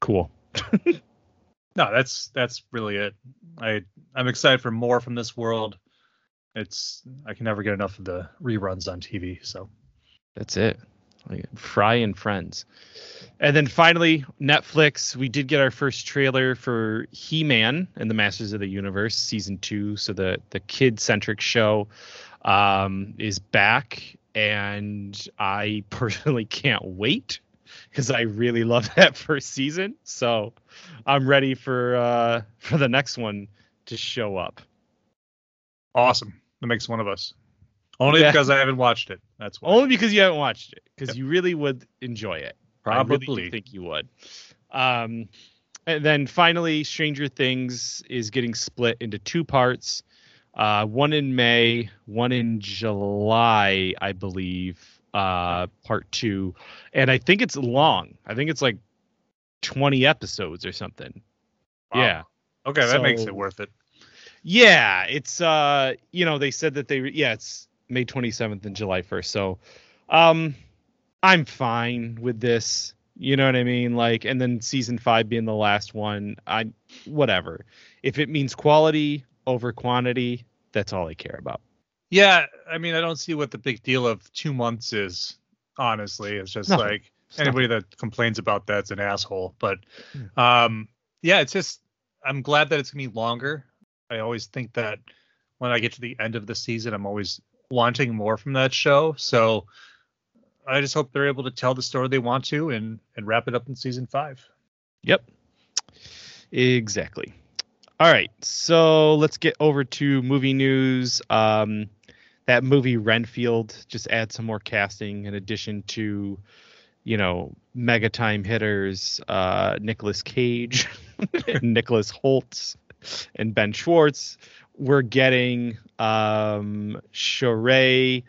Speaker 1: cool. <laughs>
Speaker 2: No, that's that's really it. I I'm excited for more from this world. It's I can never get enough of the reruns on TV. So
Speaker 1: That's it. Like, Fry and Friends. And then finally, Netflix. We did get our first trailer for He-Man and the Masters of the Universe season two. So the the kid-centric show um, is back, and I <laughs> personally can't wait because I really love <laughs> that first season. So I'm ready for uh, for the next one to show up.
Speaker 2: awesome. That makes one of us. Only
Speaker 1: Yeah.
Speaker 2: because I haven't watched it. That's why.
Speaker 1: Only because you haven't watched it, because
Speaker 2: Yep.
Speaker 1: you really would enjoy it. Probably I really think you would. Um, and then finally, Stranger Things is getting split into two parts. Uh, one in May, one in July, I believe. Uh, part two, and I think it's long. I think it's like twenty episodes or something.
Speaker 2: Wow.
Speaker 1: Yeah.
Speaker 2: Okay, that makes it worth it.
Speaker 1: Yeah, it's uh, you know, they said that they yeah, it's May 27th and July 1st. So, um, I'm fine with this. You know what I mean? Like, and then season five being the last one, I whatever. If it means quality over quantity, that's all I care about.
Speaker 2: Yeah, I mean, I don't see what the big deal of two months is. Honestly, it's just
Speaker 1: Nothing.
Speaker 2: like anybody that complains about that's an asshole. But um, yeah, it's just I'm glad that it's gonna be longer. I always think that when I get to the end of the season, I'm always wanting more from that show. So I just hope they're able to tell the story they want to and and wrap it up in season five.
Speaker 1: Yep. Exactly. All right. So let's get over to movie news. Um, that movie Renfield just add some more casting in addition to, you know, mega time hitters, uh, Nicolas Cage, <laughs> Nicholas Hoult, and Ben Schwartz. We're getting um, Sheree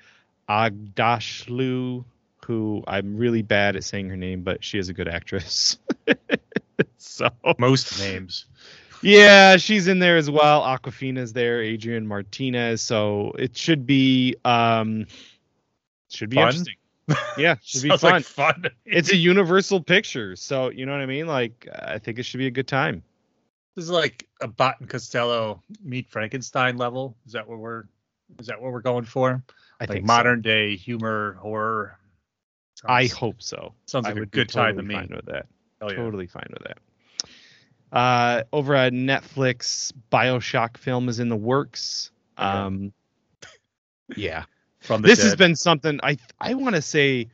Speaker 1: Aghdashloo, who I'm really bad at saying her name, but she is a good actress. <laughs> so
Speaker 2: Most names.
Speaker 1: yeah, she's in there as well. Awkwafina's there, Adrian Martinez. So it should be um should be
Speaker 2: Fun?
Speaker 1: interesting. Yeah, should be <laughs> fun.
Speaker 2: like fun.
Speaker 1: it's a universal picture, so you know what I mean? Like I think it should be a good time.
Speaker 2: This is like Abbott and Costello meet Frankenstein level. Is that what we're is that what we're going for?
Speaker 1: I
Speaker 2: like
Speaker 1: think
Speaker 2: modern day humor horror.
Speaker 1: So. I hope so.
Speaker 2: sounds
Speaker 1: I
Speaker 2: like a
Speaker 1: would be
Speaker 2: good time to me.
Speaker 1: Fine with that.
Speaker 2: Yeah.
Speaker 1: Totally fine with that. Uh, over at Netflix, Bioshock film is in the works. Um, <laughs> yeah,
Speaker 2: From
Speaker 1: this has been something I I want to say,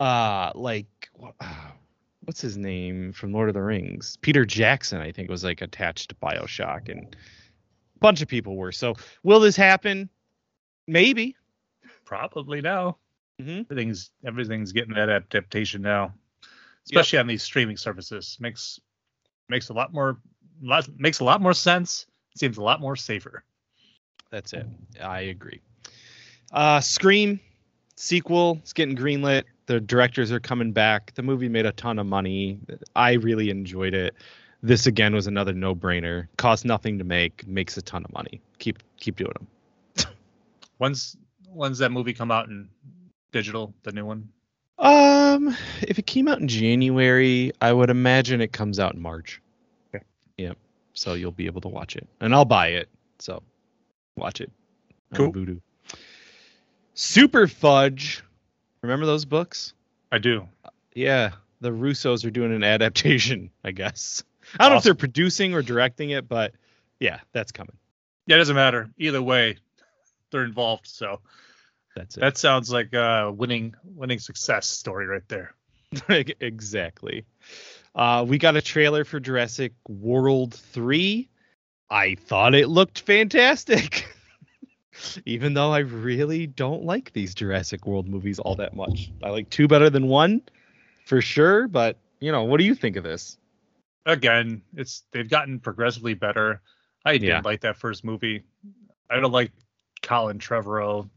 Speaker 1: uh, like uh, what's his name from Lord of the Rings? Peter Jackson, I think, was like attached to Bioshock, and a bunch of people were. So, will this happen? Maybe.
Speaker 2: probably now.
Speaker 1: Mhm.
Speaker 2: Everything's everything's getting that adaptation now, especially on these streaming services. Makes makes a lot more lot, makes a lot more sense. Seems a lot more safer.
Speaker 1: That's it. I agree. Uh, Scream sequel is getting greenlit. The directors are coming back. The movie made a ton of money. I really enjoyed it. This again was another no-brainer. Cost nothing to make, makes a ton of money. Keep keep doing them. <laughs>
Speaker 2: When's when's that movie come out in digital? The new one.
Speaker 1: Um, if it came out in January, I would imagine it comes out in March.
Speaker 2: Okay.
Speaker 1: Yep. So you'll be able to watch it, and I'll buy it. So watch it.
Speaker 2: Cool.
Speaker 1: Vudu. Superfudge. Remember those books?
Speaker 2: I do.
Speaker 1: Yeah, the Russos are doing an adaptation. <laughs> I guess. I don't know if they're producing or directing it, but yeah, that's coming.
Speaker 2: Yeah, it doesn't matter. Either way, <laughs> they're involved. So
Speaker 1: That's it.
Speaker 2: that sounds like a winning winning success story right there. <laughs>
Speaker 1: exactly. Uh, we got a trailer for Jurassic World 3. I thought it looked fantastic. Even though I really don't like these Jurassic World movies all that much. I like two better than one, for sure. But, you know, what do you think of this?
Speaker 2: Again, it's they've gotten progressively better. I didn't
Speaker 1: Yeah.
Speaker 2: like that first movie. I don't like Colin Trevorrow,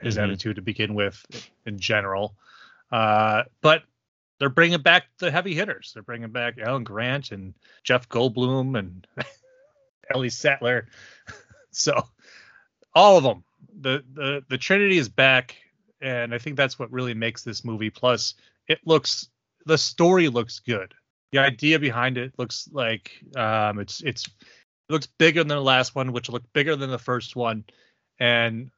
Speaker 2: his
Speaker 1: Mhm.
Speaker 2: attitude to begin with in general. Uh, but they're bringing back the heavy hitters. They're bringing back Alan Grant and Jeff Goldblum and <laughs> Ellie Sattler. <laughs> so all of them. The the the Trinity is back, and I think that's what really makes this movie. Plus, it looks the story looks good. The idea behind it looks like um, it's it's it looks bigger than the last one, which looked bigger than the first one, and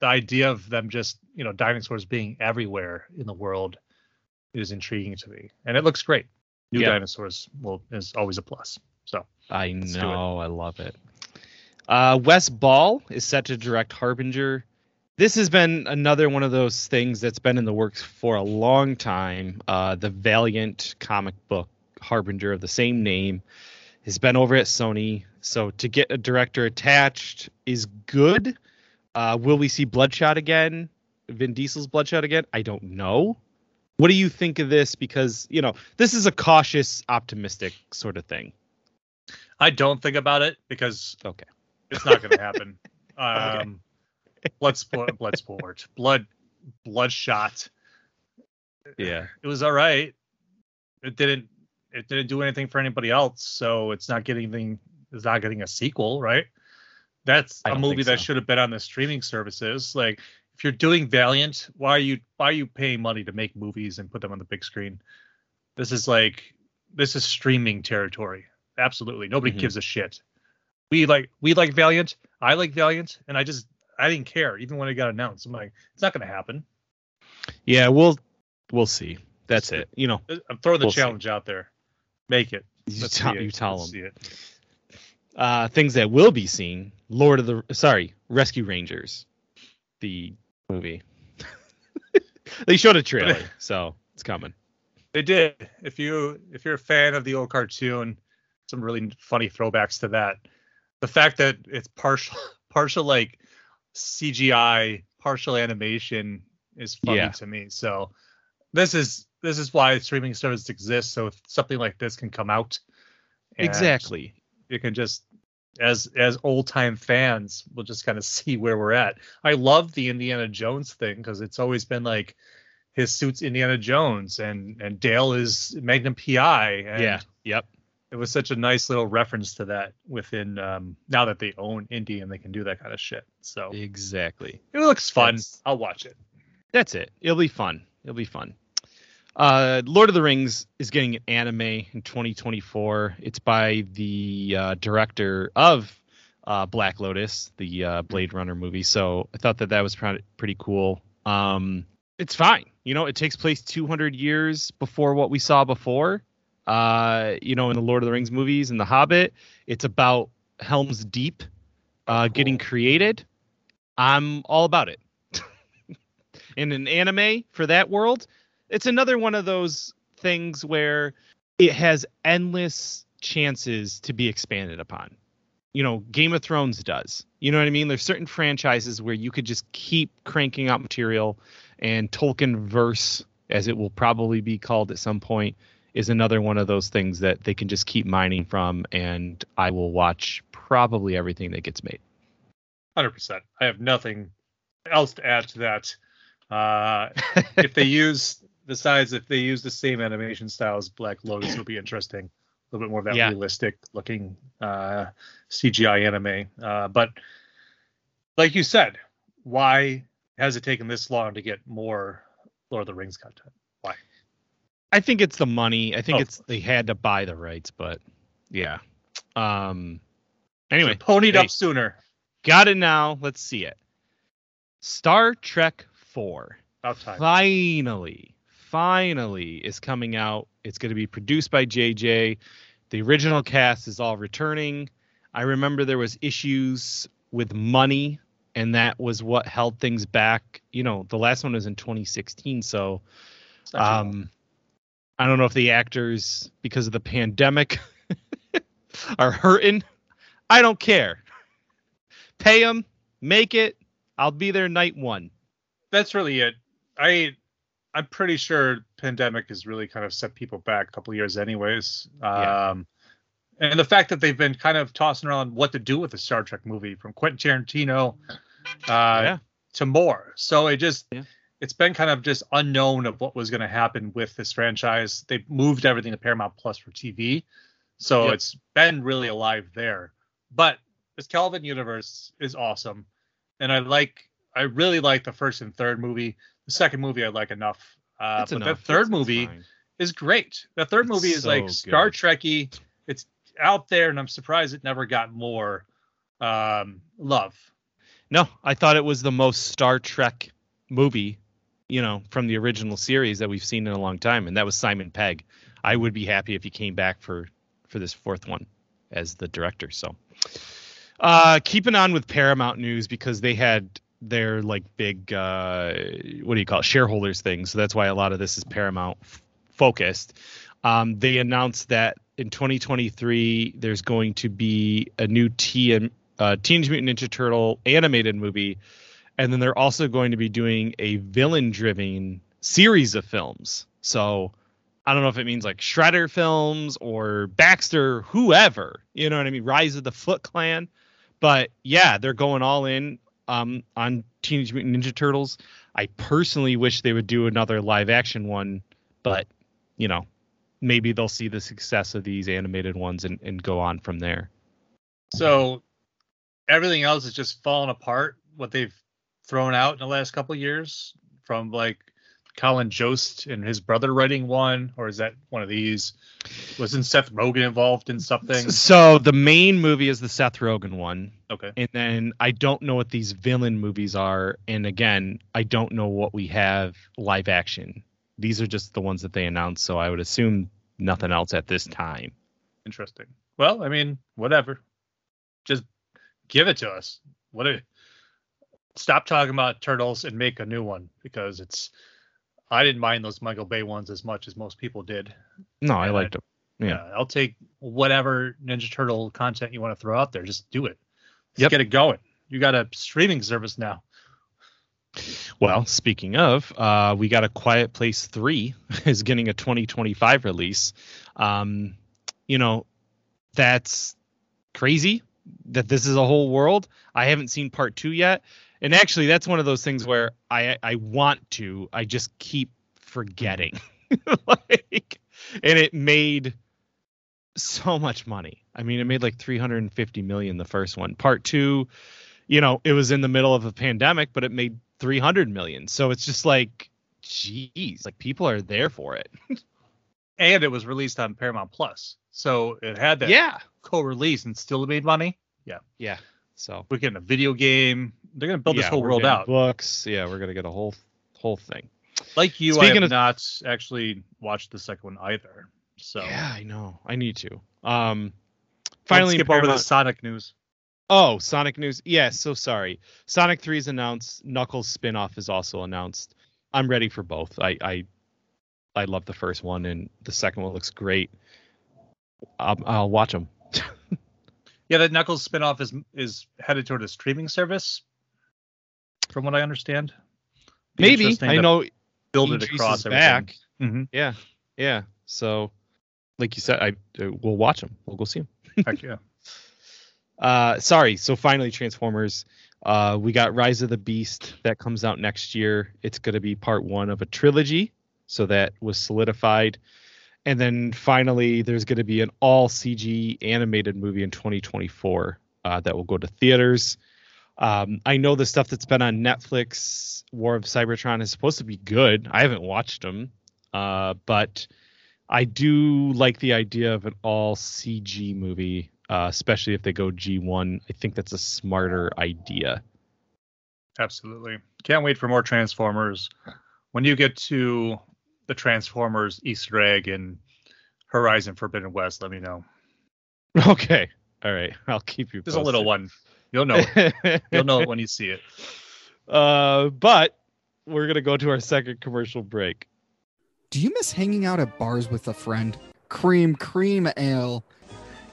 Speaker 2: the idea of them just you know dinosaurs being everywhere in the world is intriguing to me, and it looks great. New
Speaker 1: Yeah.
Speaker 2: dinosaurs will is always a plus. So
Speaker 1: I know, I love it. Uh, Wes Ball is set to direct Harbinger. This has been another one of those things that's been in the works for a long time. Uh, the Valiant comic book Harbinger of the same name has been over at Sony. So to get a director attached is good. Uh, will we see Bloodshot again? Vin Diesel's Bloodshot again? I don't know. What do you think of this? Because you know this is a cautious, optimistic sort of thing.
Speaker 2: I don't think about it because
Speaker 1: Okay.
Speaker 2: It's not going to happen. <laughs> Um, blood sport, blood sport, blood, bloodshot.
Speaker 1: Yeah.
Speaker 2: It was all right. It didn't. It didn't do anything for anybody else, so it's not getting anything. It's not getting a sequel, right? That's
Speaker 1: I
Speaker 2: a
Speaker 1: don't
Speaker 2: movie
Speaker 1: think
Speaker 2: that should have been on the streaming services. Like, if you're doing Valiant, why are you why are you paying money to make movies and put them on the big screen? This is like this is streaming territory. Absolutely, nobody
Speaker 1: Mhm.
Speaker 2: gives a shit. We like we like Valiant. I like Valiant, and I just I didn't care even when it got announced. I'm like, it's not going to happen.
Speaker 1: Yeah, we'll we'll see. That's it. You know,
Speaker 2: I'm throwing the
Speaker 1: We'll see.
Speaker 2: challenge out there. Make it.
Speaker 1: you
Speaker 2: Let's see it.
Speaker 1: you tell
Speaker 2: Let's
Speaker 1: them.
Speaker 2: see it.
Speaker 1: Uh, things that will be seen: Lord of the sorry, Rescue Rangers, the movie. <laughs> they showed a trailer, <laughs> so it's coming.
Speaker 2: They did. If you if you're a fan of the old cartoon, some really funny throwbacks to that. The fact that it's partial <laughs> partial like CGI, partial animation is funny
Speaker 1: Yeah.
Speaker 2: to me. So this is this is why streaming services exist. So something like this can come out.
Speaker 1: Exactly.
Speaker 2: You can just as as old time fans, we'll just kind of <laughs> see where we're at. I love the Indiana Jones thing because it's always been like his suit's Indiana Jones and and Dale is Magnum PI. And
Speaker 1: yeah. Yep.
Speaker 2: It was such a nice little reference to that within um now that they own indie and they can do that kind of shit. So
Speaker 1: Exactly.
Speaker 2: it looks fun.
Speaker 1: That's-
Speaker 2: I'll watch it.
Speaker 1: That's it. It'll be fun. It'll be fun. Uh, Lord of the Rings is getting an anime in 2024. It's by the uh, director of uh, Black Lotus, the uh, Blade Runner movie. So I thought that that was pr- pretty cool. Um, it's fine. You know, it takes place 200 years before what we saw before. Uh, you know, in the Lord of the Rings movies and The Hobbit, it's about Helm's Deep uh, getting created. I'm all about it. <laughs> in an anime for that world, it's another one of those things where it has endless chances to be expanded upon. You know, Game of Thrones does. You know what I mean? There's certain franchises where you could just keep cranking out material, and Tolkien verse, as it will probably be called at some point, is another one of those things that they can just keep mining from, and I will watch probably everything that gets made.
Speaker 2: Hundred percent. I have nothing else to add to that. Uh, if they <laughs> use besides if they use the same animation style as Black Lotus, it'll be interesting. A little bit more of that
Speaker 1: Yeah.
Speaker 2: realistic looking uh, CGI anime. Uh, but like you said, why has it taken this long to get more Lord of the Rings content?
Speaker 1: I think it's the money. I think
Speaker 2: Oh.
Speaker 1: it's they had to buy the rights, but yeah. Um anyway,
Speaker 2: Should've ponied
Speaker 1: hey.
Speaker 2: up sooner.
Speaker 1: got it now. Let's see it. Star Trek 4
Speaker 2: About time.
Speaker 1: finally finally is coming out. It's going to be produced by JJ. The original cast is all returning. I remember there was issues with money and that was what held things back. You know, the last one was in 2016, so
Speaker 2: It's not too long.
Speaker 1: um, I don't know if the actors, because of the pandemic, <laughs> are hurting. I don't care. Pay them, make it. I'll be there night one.
Speaker 2: that's really it. I I'm pretty sure pandemic has really kind of set people back a couple of years anyways.
Speaker 1: Yeah.
Speaker 2: Um and the fact that they've been kind of tossing around what to do with the Star Trek movie from Quentin Tarantino uh
Speaker 1: Yeah.
Speaker 2: to more. So it just
Speaker 1: Yeah.
Speaker 2: It's been kind of just unknown of what was going to happen with this franchise. They moved everything to Paramount Plus for TV. So
Speaker 1: Yep.
Speaker 2: it's been really alive there. But this Kelvin universe is awesome. And I like I really like the first and third movie. The second movie I like enough. Uh, but
Speaker 1: enough.
Speaker 2: the third
Speaker 1: It's- it's
Speaker 2: movie
Speaker 1: fine.
Speaker 2: is great. The third
Speaker 1: It's
Speaker 2: movie is
Speaker 1: so
Speaker 2: like Star. Trekky. It's out there, and I'm surprised it never got more um, love.
Speaker 1: No, I thought it was the most Star Trek movie, you know, from the original series that we've seen in a long time, and that was Simon Pegg. I would be happy if he came back for for this fourth one as the director. So, uh, keeping on with Paramount news because they had their like big uh, what do you call it shareholders thing. So that's why a lot of this is Paramount f- focused. Um, they announced that in 2023 there's going to be a new TM, uh, Teenage Mutant Ninja Turtle animated movie, and then they're also going to be doing a villain-driven series of films. So I don't know if it means like Shredder films or Baxter, whoever, you know what I mean, Rise of the Foot Clan. But yeah, they're going all in um, on Teenage Mutant Ninja Turtles. I personally wish they would do another live action one, but you know, maybe they'll see the success of these animated ones and, and go on from there.
Speaker 2: So everything else is just falling apart. What they've thrown out in the last couple of years, from like Colin Jost and his brother writing one, or is that one of these? Wasn't Seth Rogen involved in something?
Speaker 1: So the main movie is the Seth Rogen one.
Speaker 2: Okay.
Speaker 1: And then I don't know what these villain movies are. And again, I don't know what we have live action. These are just the ones that they announced. So I would assume nothing else at this time.
Speaker 2: Interesting. Well, I mean, whatever. Just give it to us. What a stop talking about turtles and make a new one because it's I didn't mind those Michael Bay ones as much as most people did.
Speaker 1: No, I
Speaker 2: Yeah,
Speaker 1: liked them. Yeah.
Speaker 2: Yeah, I'll take whatever Ninja Turtle content you want to throw out there. Just do it. Just
Speaker 1: Yep.
Speaker 2: get it going. You got a streaming service now.
Speaker 1: Well, speaking of, uh, we got a Quiet Place 3 <laughs> is getting a 2025 release. Um, you know, that's crazy that this is a whole world. I haven't seen part two yet. And actually, that's one of those things where I, I want to, I just keep forgetting. Mm. <laughs> like, and it made so much money. I mean, it made like 350 million the first one. Part two, you know, it was in the middle of a pandemic, but it made 300 million. So it's just like, geez, like people are there for it. <laughs>
Speaker 2: And it was released on Paramount Plus. So it had that
Speaker 1: yeah.
Speaker 2: co-release and still made money.
Speaker 1: Yeah. Yeah. So
Speaker 2: We're getting a video game. They're gonna build this whole world out.
Speaker 1: Books. Yeah, we're gonna get a whole whole thing.
Speaker 2: Like you, I
Speaker 1: Speaking
Speaker 2: have
Speaker 1: of-
Speaker 2: not actually watched the second one either. So
Speaker 1: Yeah, I know. I need to. Um
Speaker 2: Let's
Speaker 1: finally
Speaker 2: skip over the Sonic news.
Speaker 1: Oh, Sonic news. Yeah, so sorry. Sonic 3 is announced. Knuckles spin-off is also announced. I'm ready for both. I I I love the first one and the second one looks great. I'll, I'll watch them.
Speaker 2: Yeah, that Knuckles spinoff is is headed toward a streaming service, from what I understand. Be
Speaker 1: Maybe. I know
Speaker 2: build it across
Speaker 1: back.
Speaker 2: hmm
Speaker 1: Yeah. Yeah. So like you said, I uh, we'll watch them. We'll go see them.
Speaker 2: Heck yeah. <laughs>
Speaker 1: Uh, sorry. So finally, Transformers. Uh, we got Rise of the Beast that comes out next year. It's going to be part one of a trilogy. So that was solidified. And then finally, there's going to be an all CG animated movie in 2024 uh, that will go to theaters. Um, I know the stuff that's been on Netflix, War of Cybertron, is supposed to be good. I haven't watched them, uh, but I do like the idea of an all CG movie, uh, especially if they go G1. I think that's a smarter idea.
Speaker 2: Absolutely. Can't wait for more Transformers. When you get to the Transformers Easter egg in Horizon Forbidden West, let me know. <laughs>
Speaker 1: Okay. All right. I'll keep you.
Speaker 2: There's a little one. You'll know. it. <laughs> You'll know it when you see it.
Speaker 1: Uh, but we're gonna go to our second commercial break.
Speaker 4: Do you miss hanging out at bars with a friend? Cream, cream ale.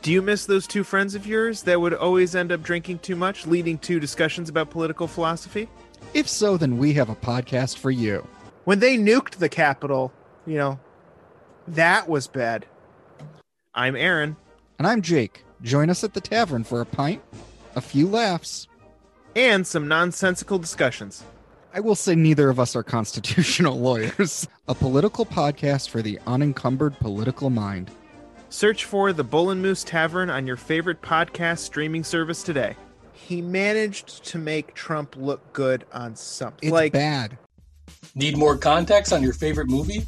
Speaker 5: Do you miss those two friends of yours that would always end up drinking too much, leading to discussions about political philosophy?
Speaker 4: If so, then we have a podcast for you.
Speaker 5: When they nuked the Capitol, you know, that was bad. I'm Aaron,
Speaker 4: And I'm Jake. Join us at the tavern for a pint, a few laughs.
Speaker 5: and some nonsensical discussions.
Speaker 4: I will say neither of us are constitutional <laughs> lawyers. A political podcast for the unencumbered political mind.
Speaker 5: Search for the Bull and Moose Tavern on your favorite podcast streaming service today. He managed to make Trump look good on something.
Speaker 4: It's
Speaker 5: like
Speaker 4: bad.
Speaker 6: Need more context on your favorite movie?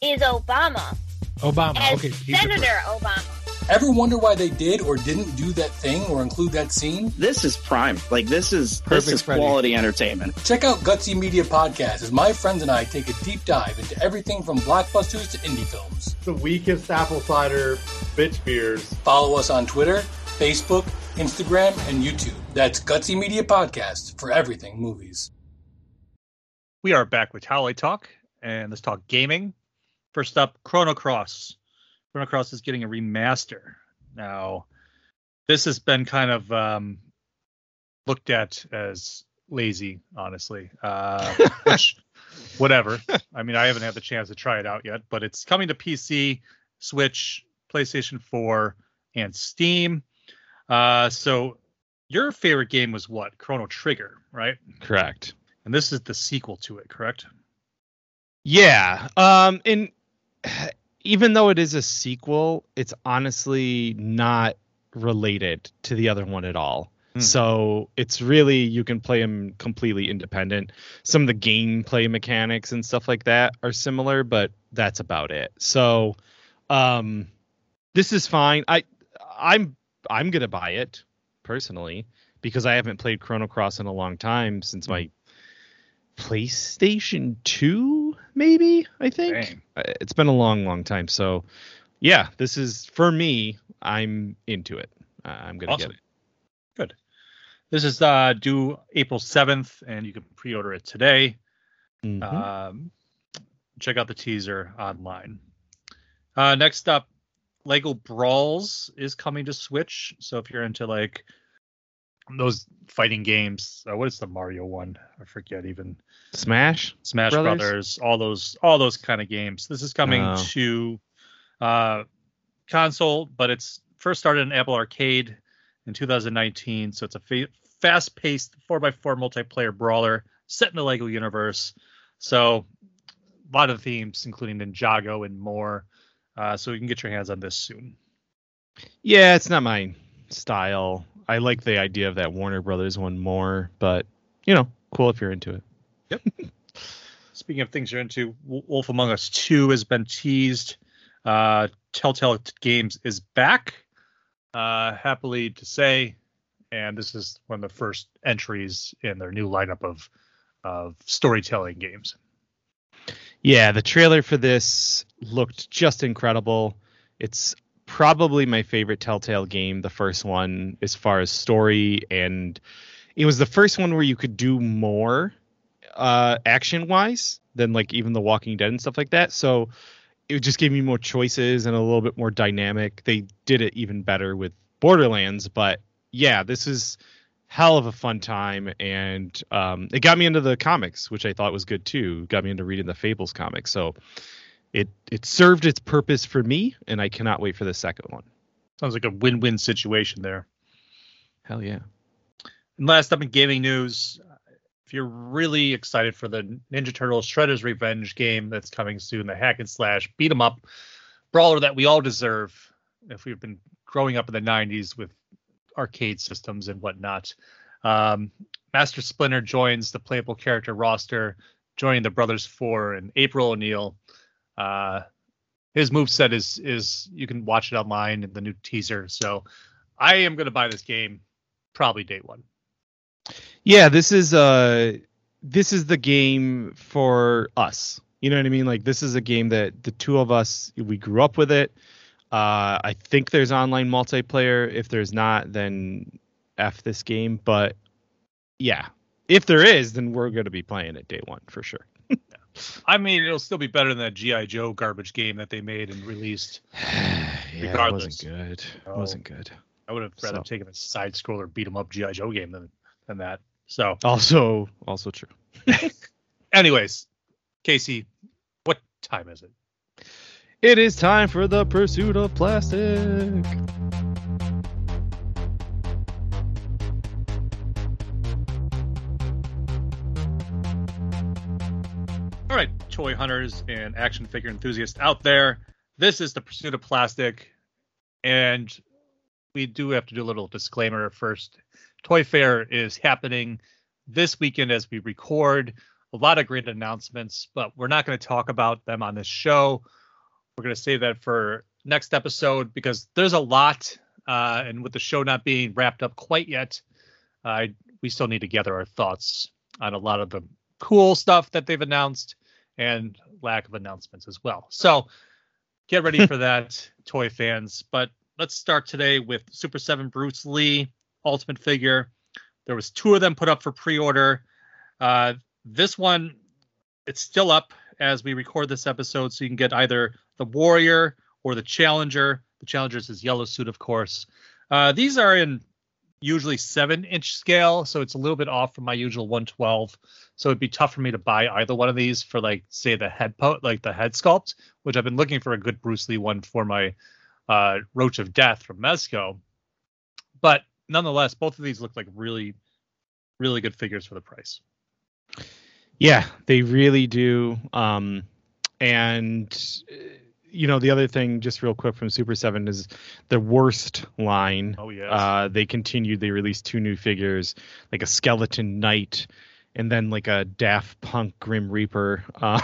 Speaker 7: is Obama
Speaker 8: Obama.
Speaker 7: as
Speaker 8: okay.
Speaker 7: Senator Obama.
Speaker 6: Ever wonder why they did or didn't do that thing or include that scene?
Speaker 9: This is prime. Like this is
Speaker 8: Perfect,
Speaker 9: this is
Speaker 8: Freddie.
Speaker 9: quality entertainment.
Speaker 6: Check out Gutsy Media Podcast as my friends and I take a deep dive into everything from blockbusters to indie films.
Speaker 10: the weakest apple cider bitch beers.
Speaker 6: Follow us on Twitter, Facebook, Instagram, and YouTube. That's Gutsy Media Podcast for everything movies.
Speaker 2: We are back with Howley Talk, and let's talk gaming. First up, Chrono Cross. Chrono Cross is getting a remaster. Now, this has been kind of um, looked at as lazy, honestly. Uh, <laughs> which, whatever. I mean, I haven't had the chance to try it out yet, but it's coming to PC, Switch, PlayStation 4, and Steam. Uh, so your favorite game was what? Chrono Trigger, right?
Speaker 1: Correct.
Speaker 2: And this is the sequel to it, correct?
Speaker 1: Yeah. Um and even though it is a sequel, it's honestly not related to the other one at all.
Speaker 2: Hmm.
Speaker 1: So it's really you can play them completely independent. Some of the gameplay mechanics and stuff like that are similar, but that's about it. So um this is fine. I I'm I'm gonna buy it personally because I haven't played Chrono Cross in a long time since my PlayStation 2 maybe I think
Speaker 2: Dang.
Speaker 1: Uh, it's been a long long time so yeah this is for me I'm into it uh, I'm gonna
Speaker 2: Awesome.
Speaker 1: get it
Speaker 2: Good. This is uh, due April 7th, and you can pre-order it today.
Speaker 1: Mhm.
Speaker 2: Um, check out the teaser online. Uh, next up, Lego Brawls is coming to Switch. So if you're into like those fighting games, uh, what is the Mario one? I forget even.
Speaker 1: Smash
Speaker 2: Smash
Speaker 1: Brothers?
Speaker 2: Brothers, all those all those kind of games. This is coming
Speaker 1: Oh.
Speaker 2: to uh, console, but it's first started in Apple Arcade in 2019. So it's a fa- fast-paced 4x4 multiplayer brawler set in the Lego universe. So a lot of themes, including Ninjago and more. Uh, so you can get your hands on this soon.
Speaker 1: yeah it's not my style I like the idea of that Warner Brothers one more but you know cool if you're into it Yep. <laughs>
Speaker 2: Speaking of things you're into, Wolf Among Us 2 has been teased. Uh, Telltale Games is back, uh, happily to say, and this is one of the first entries in their new lineup of of storytelling games.
Speaker 1: Yeah, the trailer for this looked just incredible. It's probably my favorite Telltale game, the first one, as far as story, and it was the first one where you could do more uh, action wise than like even The Walking Dead and stuff like that. So it just gave me more choices and a little bit more dynamic. They did it even better with Borderlands, but yeah, this is hell of a fun time and um, it got me into the comics which i thought was good too got me into reading the fables comics so it it served its purpose for me and i cannot wait for the second one
Speaker 2: Sounds like a win-win situation there.
Speaker 1: hell yeah
Speaker 2: And last up in gaming news, if you're really excited for the Ninja Turtles Shredder's Revenge game that's coming soon, the hack and slash beat 'em up brawler that we all deserve if we've been growing up in the 90s with arcade systems and whatnot. Um, Master Splinter joins the playable character roster, joining the Brothers Four and April O'Neil. Uh, his move set is is you can watch it online in the new teaser. So I am gonna buy this game probably day one.
Speaker 1: yeah this is uh this is the game for us. You know what i mean? Like this is a game that the two of us we grew up with it. Uh i think there's online multiplayer. If there's not then f this game. But yeah if there is then we're going to be playing it day one for sure
Speaker 2: I mean, it'll still be better than that GI Joe garbage game that they made and released. <sighs>
Speaker 1: yeah, it wasn't good. It wasn't good.
Speaker 2: I would have rather
Speaker 1: So-
Speaker 2: taken a side scroller beat 'em up GI Joe game than than that. So,
Speaker 1: Also, also true. <laughs>
Speaker 2: anyways, Casey, what time is it?
Speaker 1: It is time for the pursuit of plastic.
Speaker 2: All right, toy hunters and action figure enthusiasts out there, this is the pursuit of plastic, and we do have to do a little disclaimer first. Toy Fair is happening this weekend as we record. A lot of great announcements, but we're not going to talk about them on this show. We're going to save that for next episode because there's a lot, uh, and with the show not being wrapped up quite yet, uh, we still need to gather our thoughts on a lot of the cool stuff that they've announced and lack of announcements as well. So get ready <laughs> for that, toy fans. But let's start today with Super 7 Bruce Lee Ultimate figure. There was two of them put up for pre-order. Uh, this one, it's still up as we record this episode, so you can get either the Warrior or the Challenger. The Challenger is his yellow suit, of course. Uh, these are in usually seven inch scale, so it's a little bit off from my usual 112. So it'd be tough for me to buy either one of these for like say the head po- like the head sculpt, which I've been looking for a good Bruce Lee one for my uh, Roach of Death from Mezco. But nonetheless, both of these look like really, really good figures for the price.
Speaker 1: Yeah, they really do. Um, and uh, you know the other thing, just real quick from Super Seven is the worst line.
Speaker 2: Oh yes.
Speaker 1: Uh, they continued. They released two new figures, like a skeleton knight, and then like a Daft Punk Grim Reaper. Uh,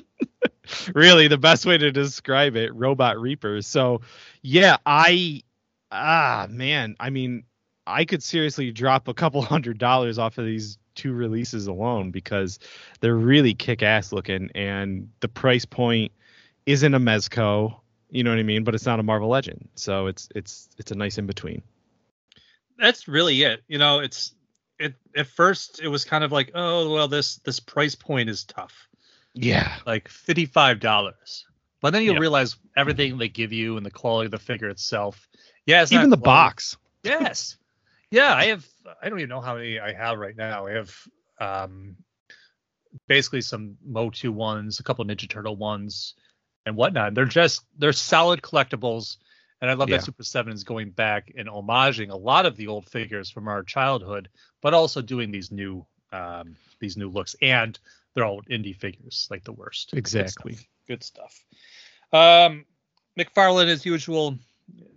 Speaker 1: <laughs> really, the best way to describe it, Robot Reapers. So, yeah, I ah man, I mean, I could seriously drop a couple hundred dollars off of these two releases alone because they're really kick ass looking, and the price point isn't a Mezco. You know what I mean? But it's not a Marvel Legend, so it's it's it's a nice in between.
Speaker 2: That's really it. You know, it's it at first it was kind of like, oh well, this this price point is tough.
Speaker 1: Yeah.
Speaker 2: Like fifty five dollars. But then you'll
Speaker 1: Yep.
Speaker 2: realize everything they give you and the quality of the figure itself. Yeah, it's
Speaker 1: Even the
Speaker 2: quality.
Speaker 1: box.
Speaker 2: Yes. Yeah, I have. I don't even know how many I have right now. I have um, basically some Motu ones, a couple Ninja Turtle ones, and whatnot. They're just they're solid collectibles, and I love
Speaker 1: Yeah.
Speaker 2: that Super Seven is going back and homaging a lot of the old figures from our childhood, but also doing these new um, these new looks, and they're all indie figures, like the worst. Good
Speaker 1: Exactly.
Speaker 2: stuff. Good stuff. Um, McFarlane, as usual,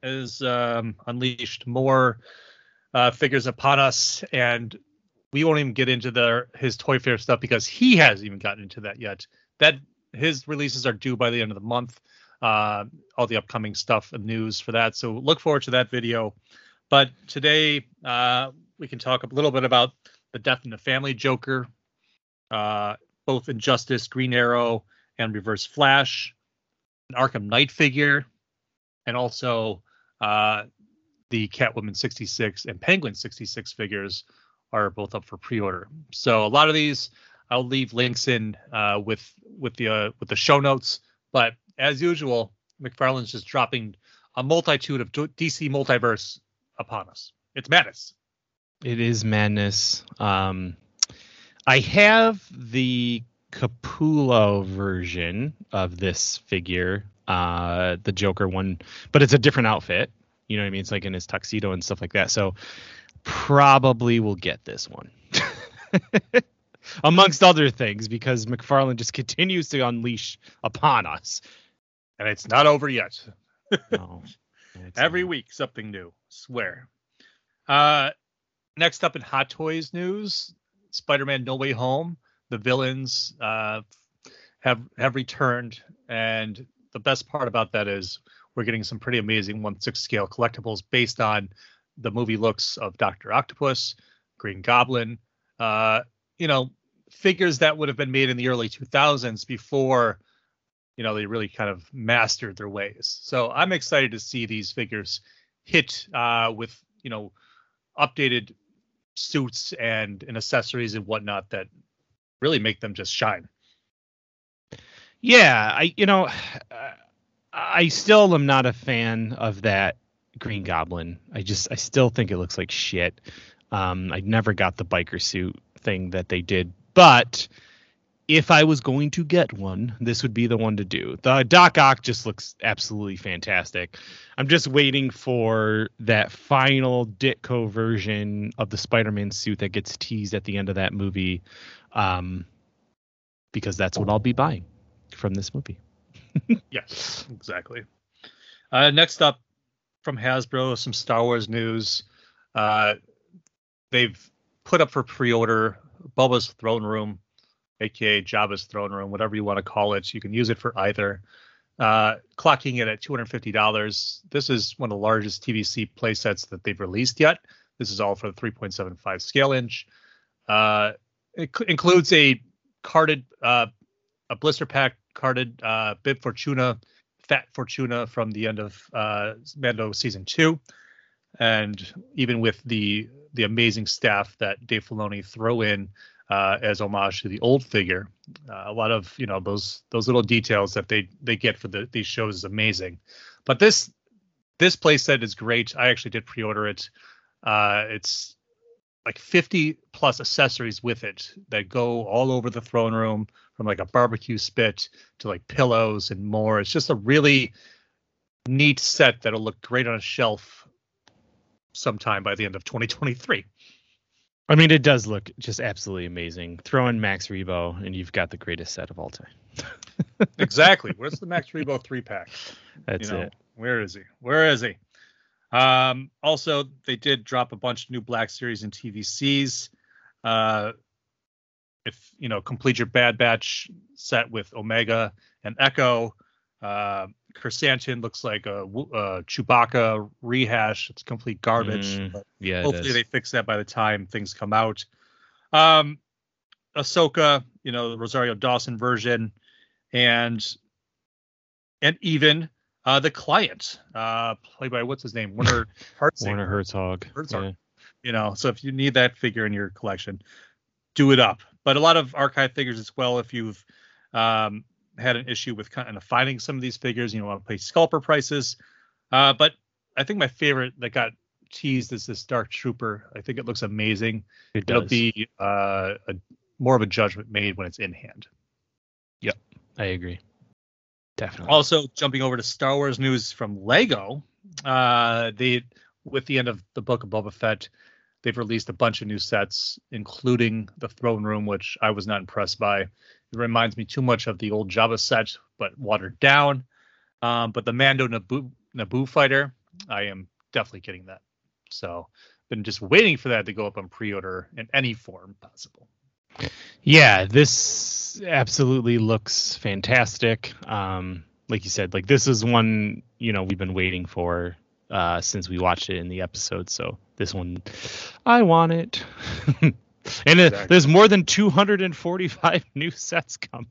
Speaker 2: has um, unleashed more uh, figures upon us, and we won't even get into the his Toy Fair stuff because he hasn't even gotten into that yet. That his releases are due by the end of the month. Uh, all the upcoming stuff and news for that. So look forward to that video. But today uh, we can talk a little bit about the Death in the Family Joker, uh, both Injustice, Green Arrow, and Reverse Flash, an Arkham Knight figure, and also uh, the Catwoman 66 and Penguin 66 figures are both up for pre-order. So a lot of these I'll leave links in uh, with with the uh, with the show notes. But as usual, McFarlane's just dropping a multitude of DC multiverse upon us. It's madness.
Speaker 1: It is madness. Um, I have the Capullo version of this figure, uh, the Joker one, but it's a different outfit. You know what I mean? It's like in his tuxedo and stuff like that. So probably will get this one. <laughs> Amongst other things, because McFarlane just <laughs> continues to unleash upon us.
Speaker 2: And it's not over yet.
Speaker 1: No, <laughs>
Speaker 2: Every
Speaker 1: not.
Speaker 2: week something new. Swear. Uh next up in Hot Toys news, Spider-Man No Way Home. The villains uh have have returned and the best part about that is we're getting some pretty amazing 1/6 scale collectibles based on the movie looks of Dr. Octopus, Green Goblin, uh you know, figures that would have been made in the early 2000s before you know they really kind of mastered their ways so i'm excited to see these figures hit uh, with you know updated suits and, and accessories and whatnot that really make them just shine
Speaker 1: Yeah, I you know, I still am not a fan of that Green Goblin. I just I still think it looks like shit. Um, I never got the biker suit thing that they did, but if I was going to get one, this would be the one to do. The Doc Ock just looks absolutely fantastic. I'm just waiting for that final Ditko version of the Spider-Man suit that gets teased at the end of that movie, um, because that's what I'll be buying from this movie. <laughs>
Speaker 2: yes exactly uh, next up from hasbro some star wars news uh, they've put up for pre-order bubba's throne room aka Jabba's throne room, whatever you want to call it. You can use it for either. Uh, clocking it at $250. This is one of the largest TVC playsets that they've released yet. This is all for the 3.75 scale inch. Uh, it cl- includes a carded, uh, a blister pack carded uh, Bib Fortuna, Fat Fortuna from the end of uh, Mando season two, and even with the the amazing staff that Dave Filoni throw in uh, as homage to the old figure. Uh, a lot of you know those those little details that they they get for the, these shows is amazing. But this this playset is great. I actually did pre-order it. Uh, it's like 50 plus accessories with it that go all over the throne room from like a barbecue spit to like pillows and more. It's just a really neat set that'll look great on a shelf sometime by the end of 2023.
Speaker 1: I mean, it does look just absolutely amazing. Throw in Max Rebo, and you've got the greatest set of all time. <laughs> <laughs>
Speaker 2: exactly. Where's the Max Rebo three pack?
Speaker 1: That's
Speaker 2: you know,
Speaker 1: it.
Speaker 2: Where is he? Where is he? Um, also, they did drop a bunch of new Black Series and TVCs. Uh, if you know, complete your Bad Batch set with Omega and Echo. Uh, Chrysanthemum looks like a, Wu- uh, Chewbacca rehash. It's complete garbage.
Speaker 1: Mm,
Speaker 2: but
Speaker 1: Yeah,
Speaker 2: hopefully they fix that by the time things come out. Um, Ahsoka, you know, the Rosario Dawson version, and and even uh, the client, uh, played by what's his name, Werner <laughs> Herzog.
Speaker 1: Warner Herzog.
Speaker 2: Herzog.
Speaker 1: Yeah.
Speaker 2: You know, so if you need that figure in your collection, do it up. But a lot of archive figures as well. If you've um, had an issue with kind of finding some of these figures, you know, want to pay scalper prices. Uh, but I think my favorite that got teased is this Dark Trooper. I think it looks amazing.
Speaker 1: It
Speaker 2: It'll be uh, a more of a judgment made when it's in hand.
Speaker 1: Yep, I agree. Definitely.
Speaker 2: Also, jumping over to Star Wars news from Lego, uh, they with the end of the book of Boba Fett, they've released a bunch of new sets, including the throne room, which I was not impressed by. It reminds me too much of the old Jabba set, but watered down. Um, but the Mando Naboo, Naboo fighter, I am definitely getting that. So, been just waiting for that to go up on pre-order in any form possible.
Speaker 1: Yeah, this absolutely looks fantastic. Um, like you said, like this is one you know we've been waiting for uh, since we watched it in the episode. So this one, I want it. <laughs> and
Speaker 2: Exactly.
Speaker 1: there's more than 245 <laughs> new sets coming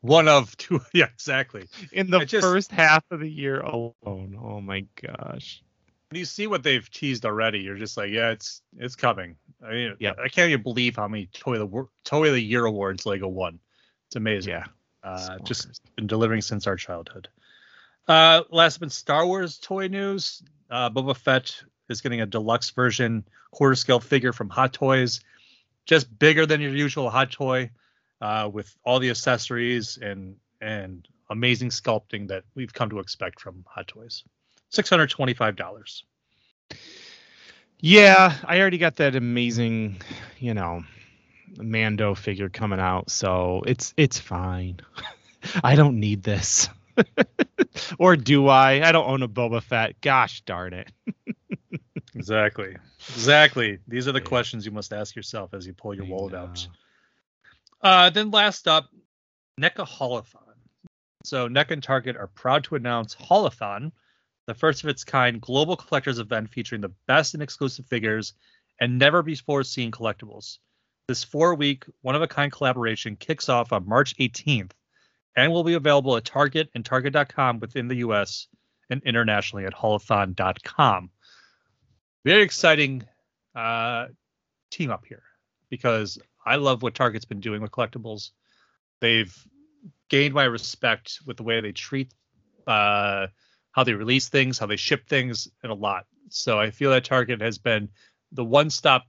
Speaker 2: One of two, <laughs> yeah, exactly.
Speaker 1: in the
Speaker 2: just-
Speaker 1: first half of the year alone. Oh my gosh.
Speaker 2: when you see what they've teased already, you're just like, yeah, it's it's coming. I mean,
Speaker 1: Yeah.
Speaker 2: I can't even believe how many toy of the toy of the year awards Lego won. It's amazing.
Speaker 1: Yeah.
Speaker 2: uh, just been delivering since our childhood. Uh, last in Star Wars toy news, uh, Boba Fett is getting a deluxe version quarter scale figure from Hot Toys, just bigger than your usual Hot Toy, uh, with all the accessories and and amazing sculpting that we've come to expect from Hot Toys. Six hundred twenty five dollars.
Speaker 1: Yeah, I already got that amazing, you know, Mando figure coming out, so it's it's fine. <laughs> I don't need this. <laughs> or do I? I don't own a Boba Fett. Gosh darn it. <laughs>
Speaker 2: Exactly. Exactly. These are the questions you must ask yourself as you pull your
Speaker 1: I
Speaker 2: wallet
Speaker 1: know.
Speaker 2: out. Uh, then last up, NECA Haulathon. So NECA and Target are proud to announce Haulathon, the first of its kind global collectors event featuring the best and exclusive figures and never before seen collectibles. This four week, one of a kind collaboration kicks off on March 18th and will be available at Target and Target.com within the US and internationally at haulathon.com. Very exciting uh, team up here because I love what Target's been doing with collectibles. They've gained my respect with the way they treat, uh, how they release things, how they ship things, and a lot. So I feel that Target has been the one-stop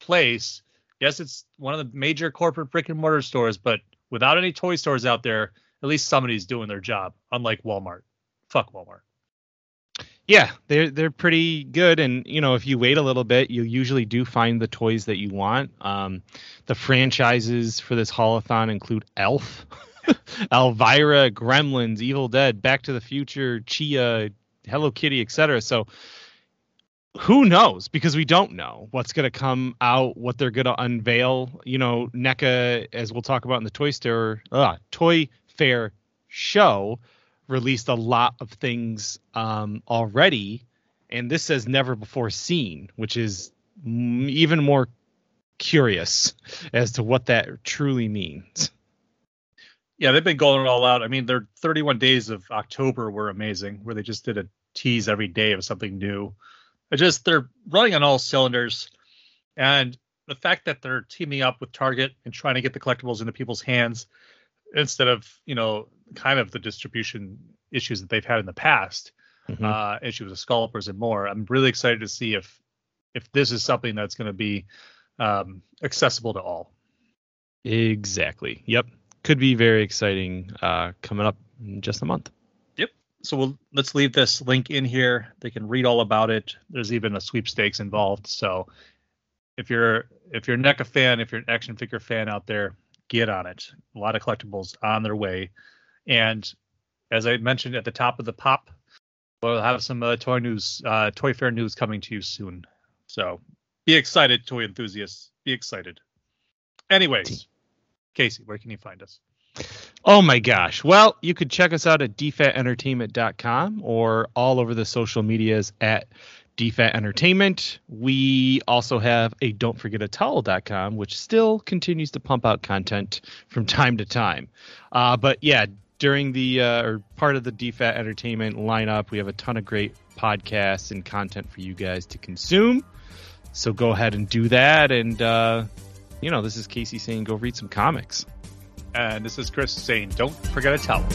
Speaker 2: place. Yes, it's one of the major corporate brick and mortar stores, but without any toy stores out there, at least somebody's doing their job. Unlike Walmart. Fuck Walmart.
Speaker 1: Yeah, they're they're pretty good, and you know if you wait a little bit, you usually do find the toys that you want. Um, the franchises for this haulathon include Elf, <laughs> Elvira, Gremlins, Evil Dead, Back to the Future, Chia, Hello Kitty, etc. So who knows? Because we don't know what's going to come out, what they're going to unveil. You know, NECA, as we'll talk about in the Toy Store, uh, Toy Fair show, released a lot of things um, already, and this says never before seen, which is mm, even more curious as to what that truly means.
Speaker 2: Yeah, they've been going all out. I mean, their 31 days of October were amazing, where they just did a tease every day of something new. Just they're running on all cylinders, and the fact that they're teaming up with Target and trying to get the collectibles into people's hands instead of you know kind of the distribution issues that they've had in the past,
Speaker 1: Mhm.
Speaker 2: uh, issues with scalpers and more. I'm really excited to see if if this is something that's going to be um, accessible to all.
Speaker 1: Exactly. Yep. Could be very exciting uh, coming up in just a month.
Speaker 2: So we'll let's leave this link in here. They can read all about it. There's even a sweepstakes involved. So if you're if you're NECA fan, if you're an action figure fan out there, get on it. A lot of collectibles on their way. And as I mentioned at the top of the pop, we'll have some uh, toy news, uh, toy fair news coming to you soon. So be excited, toy enthusiasts. Be excited. Anyways, Casey, where can you find us?
Speaker 1: Oh my gosh. Well, you could check us out at dfatentertainment.com or all over the social medias at DFAT Entertainment. We also have a don't forget a towel.com, which still continues to pump out content from time to time. Uh, but yeah, during the uh, or part of the DFAT Entertainment lineup, we have a ton of great podcasts and content for you guys to consume. So go ahead and do that. And, uh, you know, this is Casey saying go read some comics.
Speaker 2: And this is Chris saying, don't forget a towel.